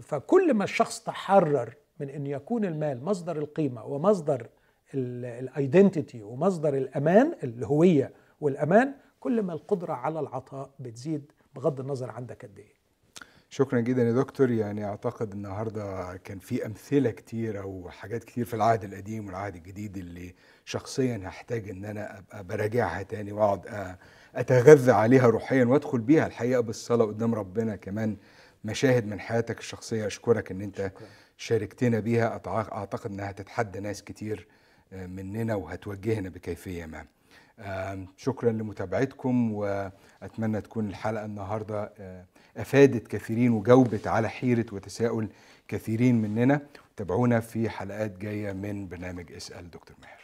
[SPEAKER 2] فكل ما الشخص تحرر من إن يكون المال مصدر القيمة ومصدر الايدنتيتي ومصدر الأمان الهوية والأمان كل ما القدرة على العطاء بتزيد بغض النظر عندك قد إيه.
[SPEAKER 1] شكرا جدا يا دكتور. يعني أعتقد النهارده كان في أمثلة كتير أو حاجات كتير في العهد القديم والعهد الجديد اللي شخصيا هحتاج إن أنا أبقى براجعها تاني وأقعد أتغذى عليها روحيا وأدخل بيها الحقيقة بالصلاة قدام ربنا. كمان مشاهد من حياتك الشخصية أشكرك إن أنت
[SPEAKER 2] شكرا.
[SPEAKER 1] شاركتنا بيها. أعتقد إنها هتتحدى ناس كتير مننا وهتوجهنا بكيفية ما. شكرا لمتابعتكم وأتمنى تكون الحلقة النهارده أفادت كثيرين وجاوبت على حيرة وتساؤل كثيرين مننا. تابعونا في حلقات جاية من برنامج اسأل دكتور ماهر.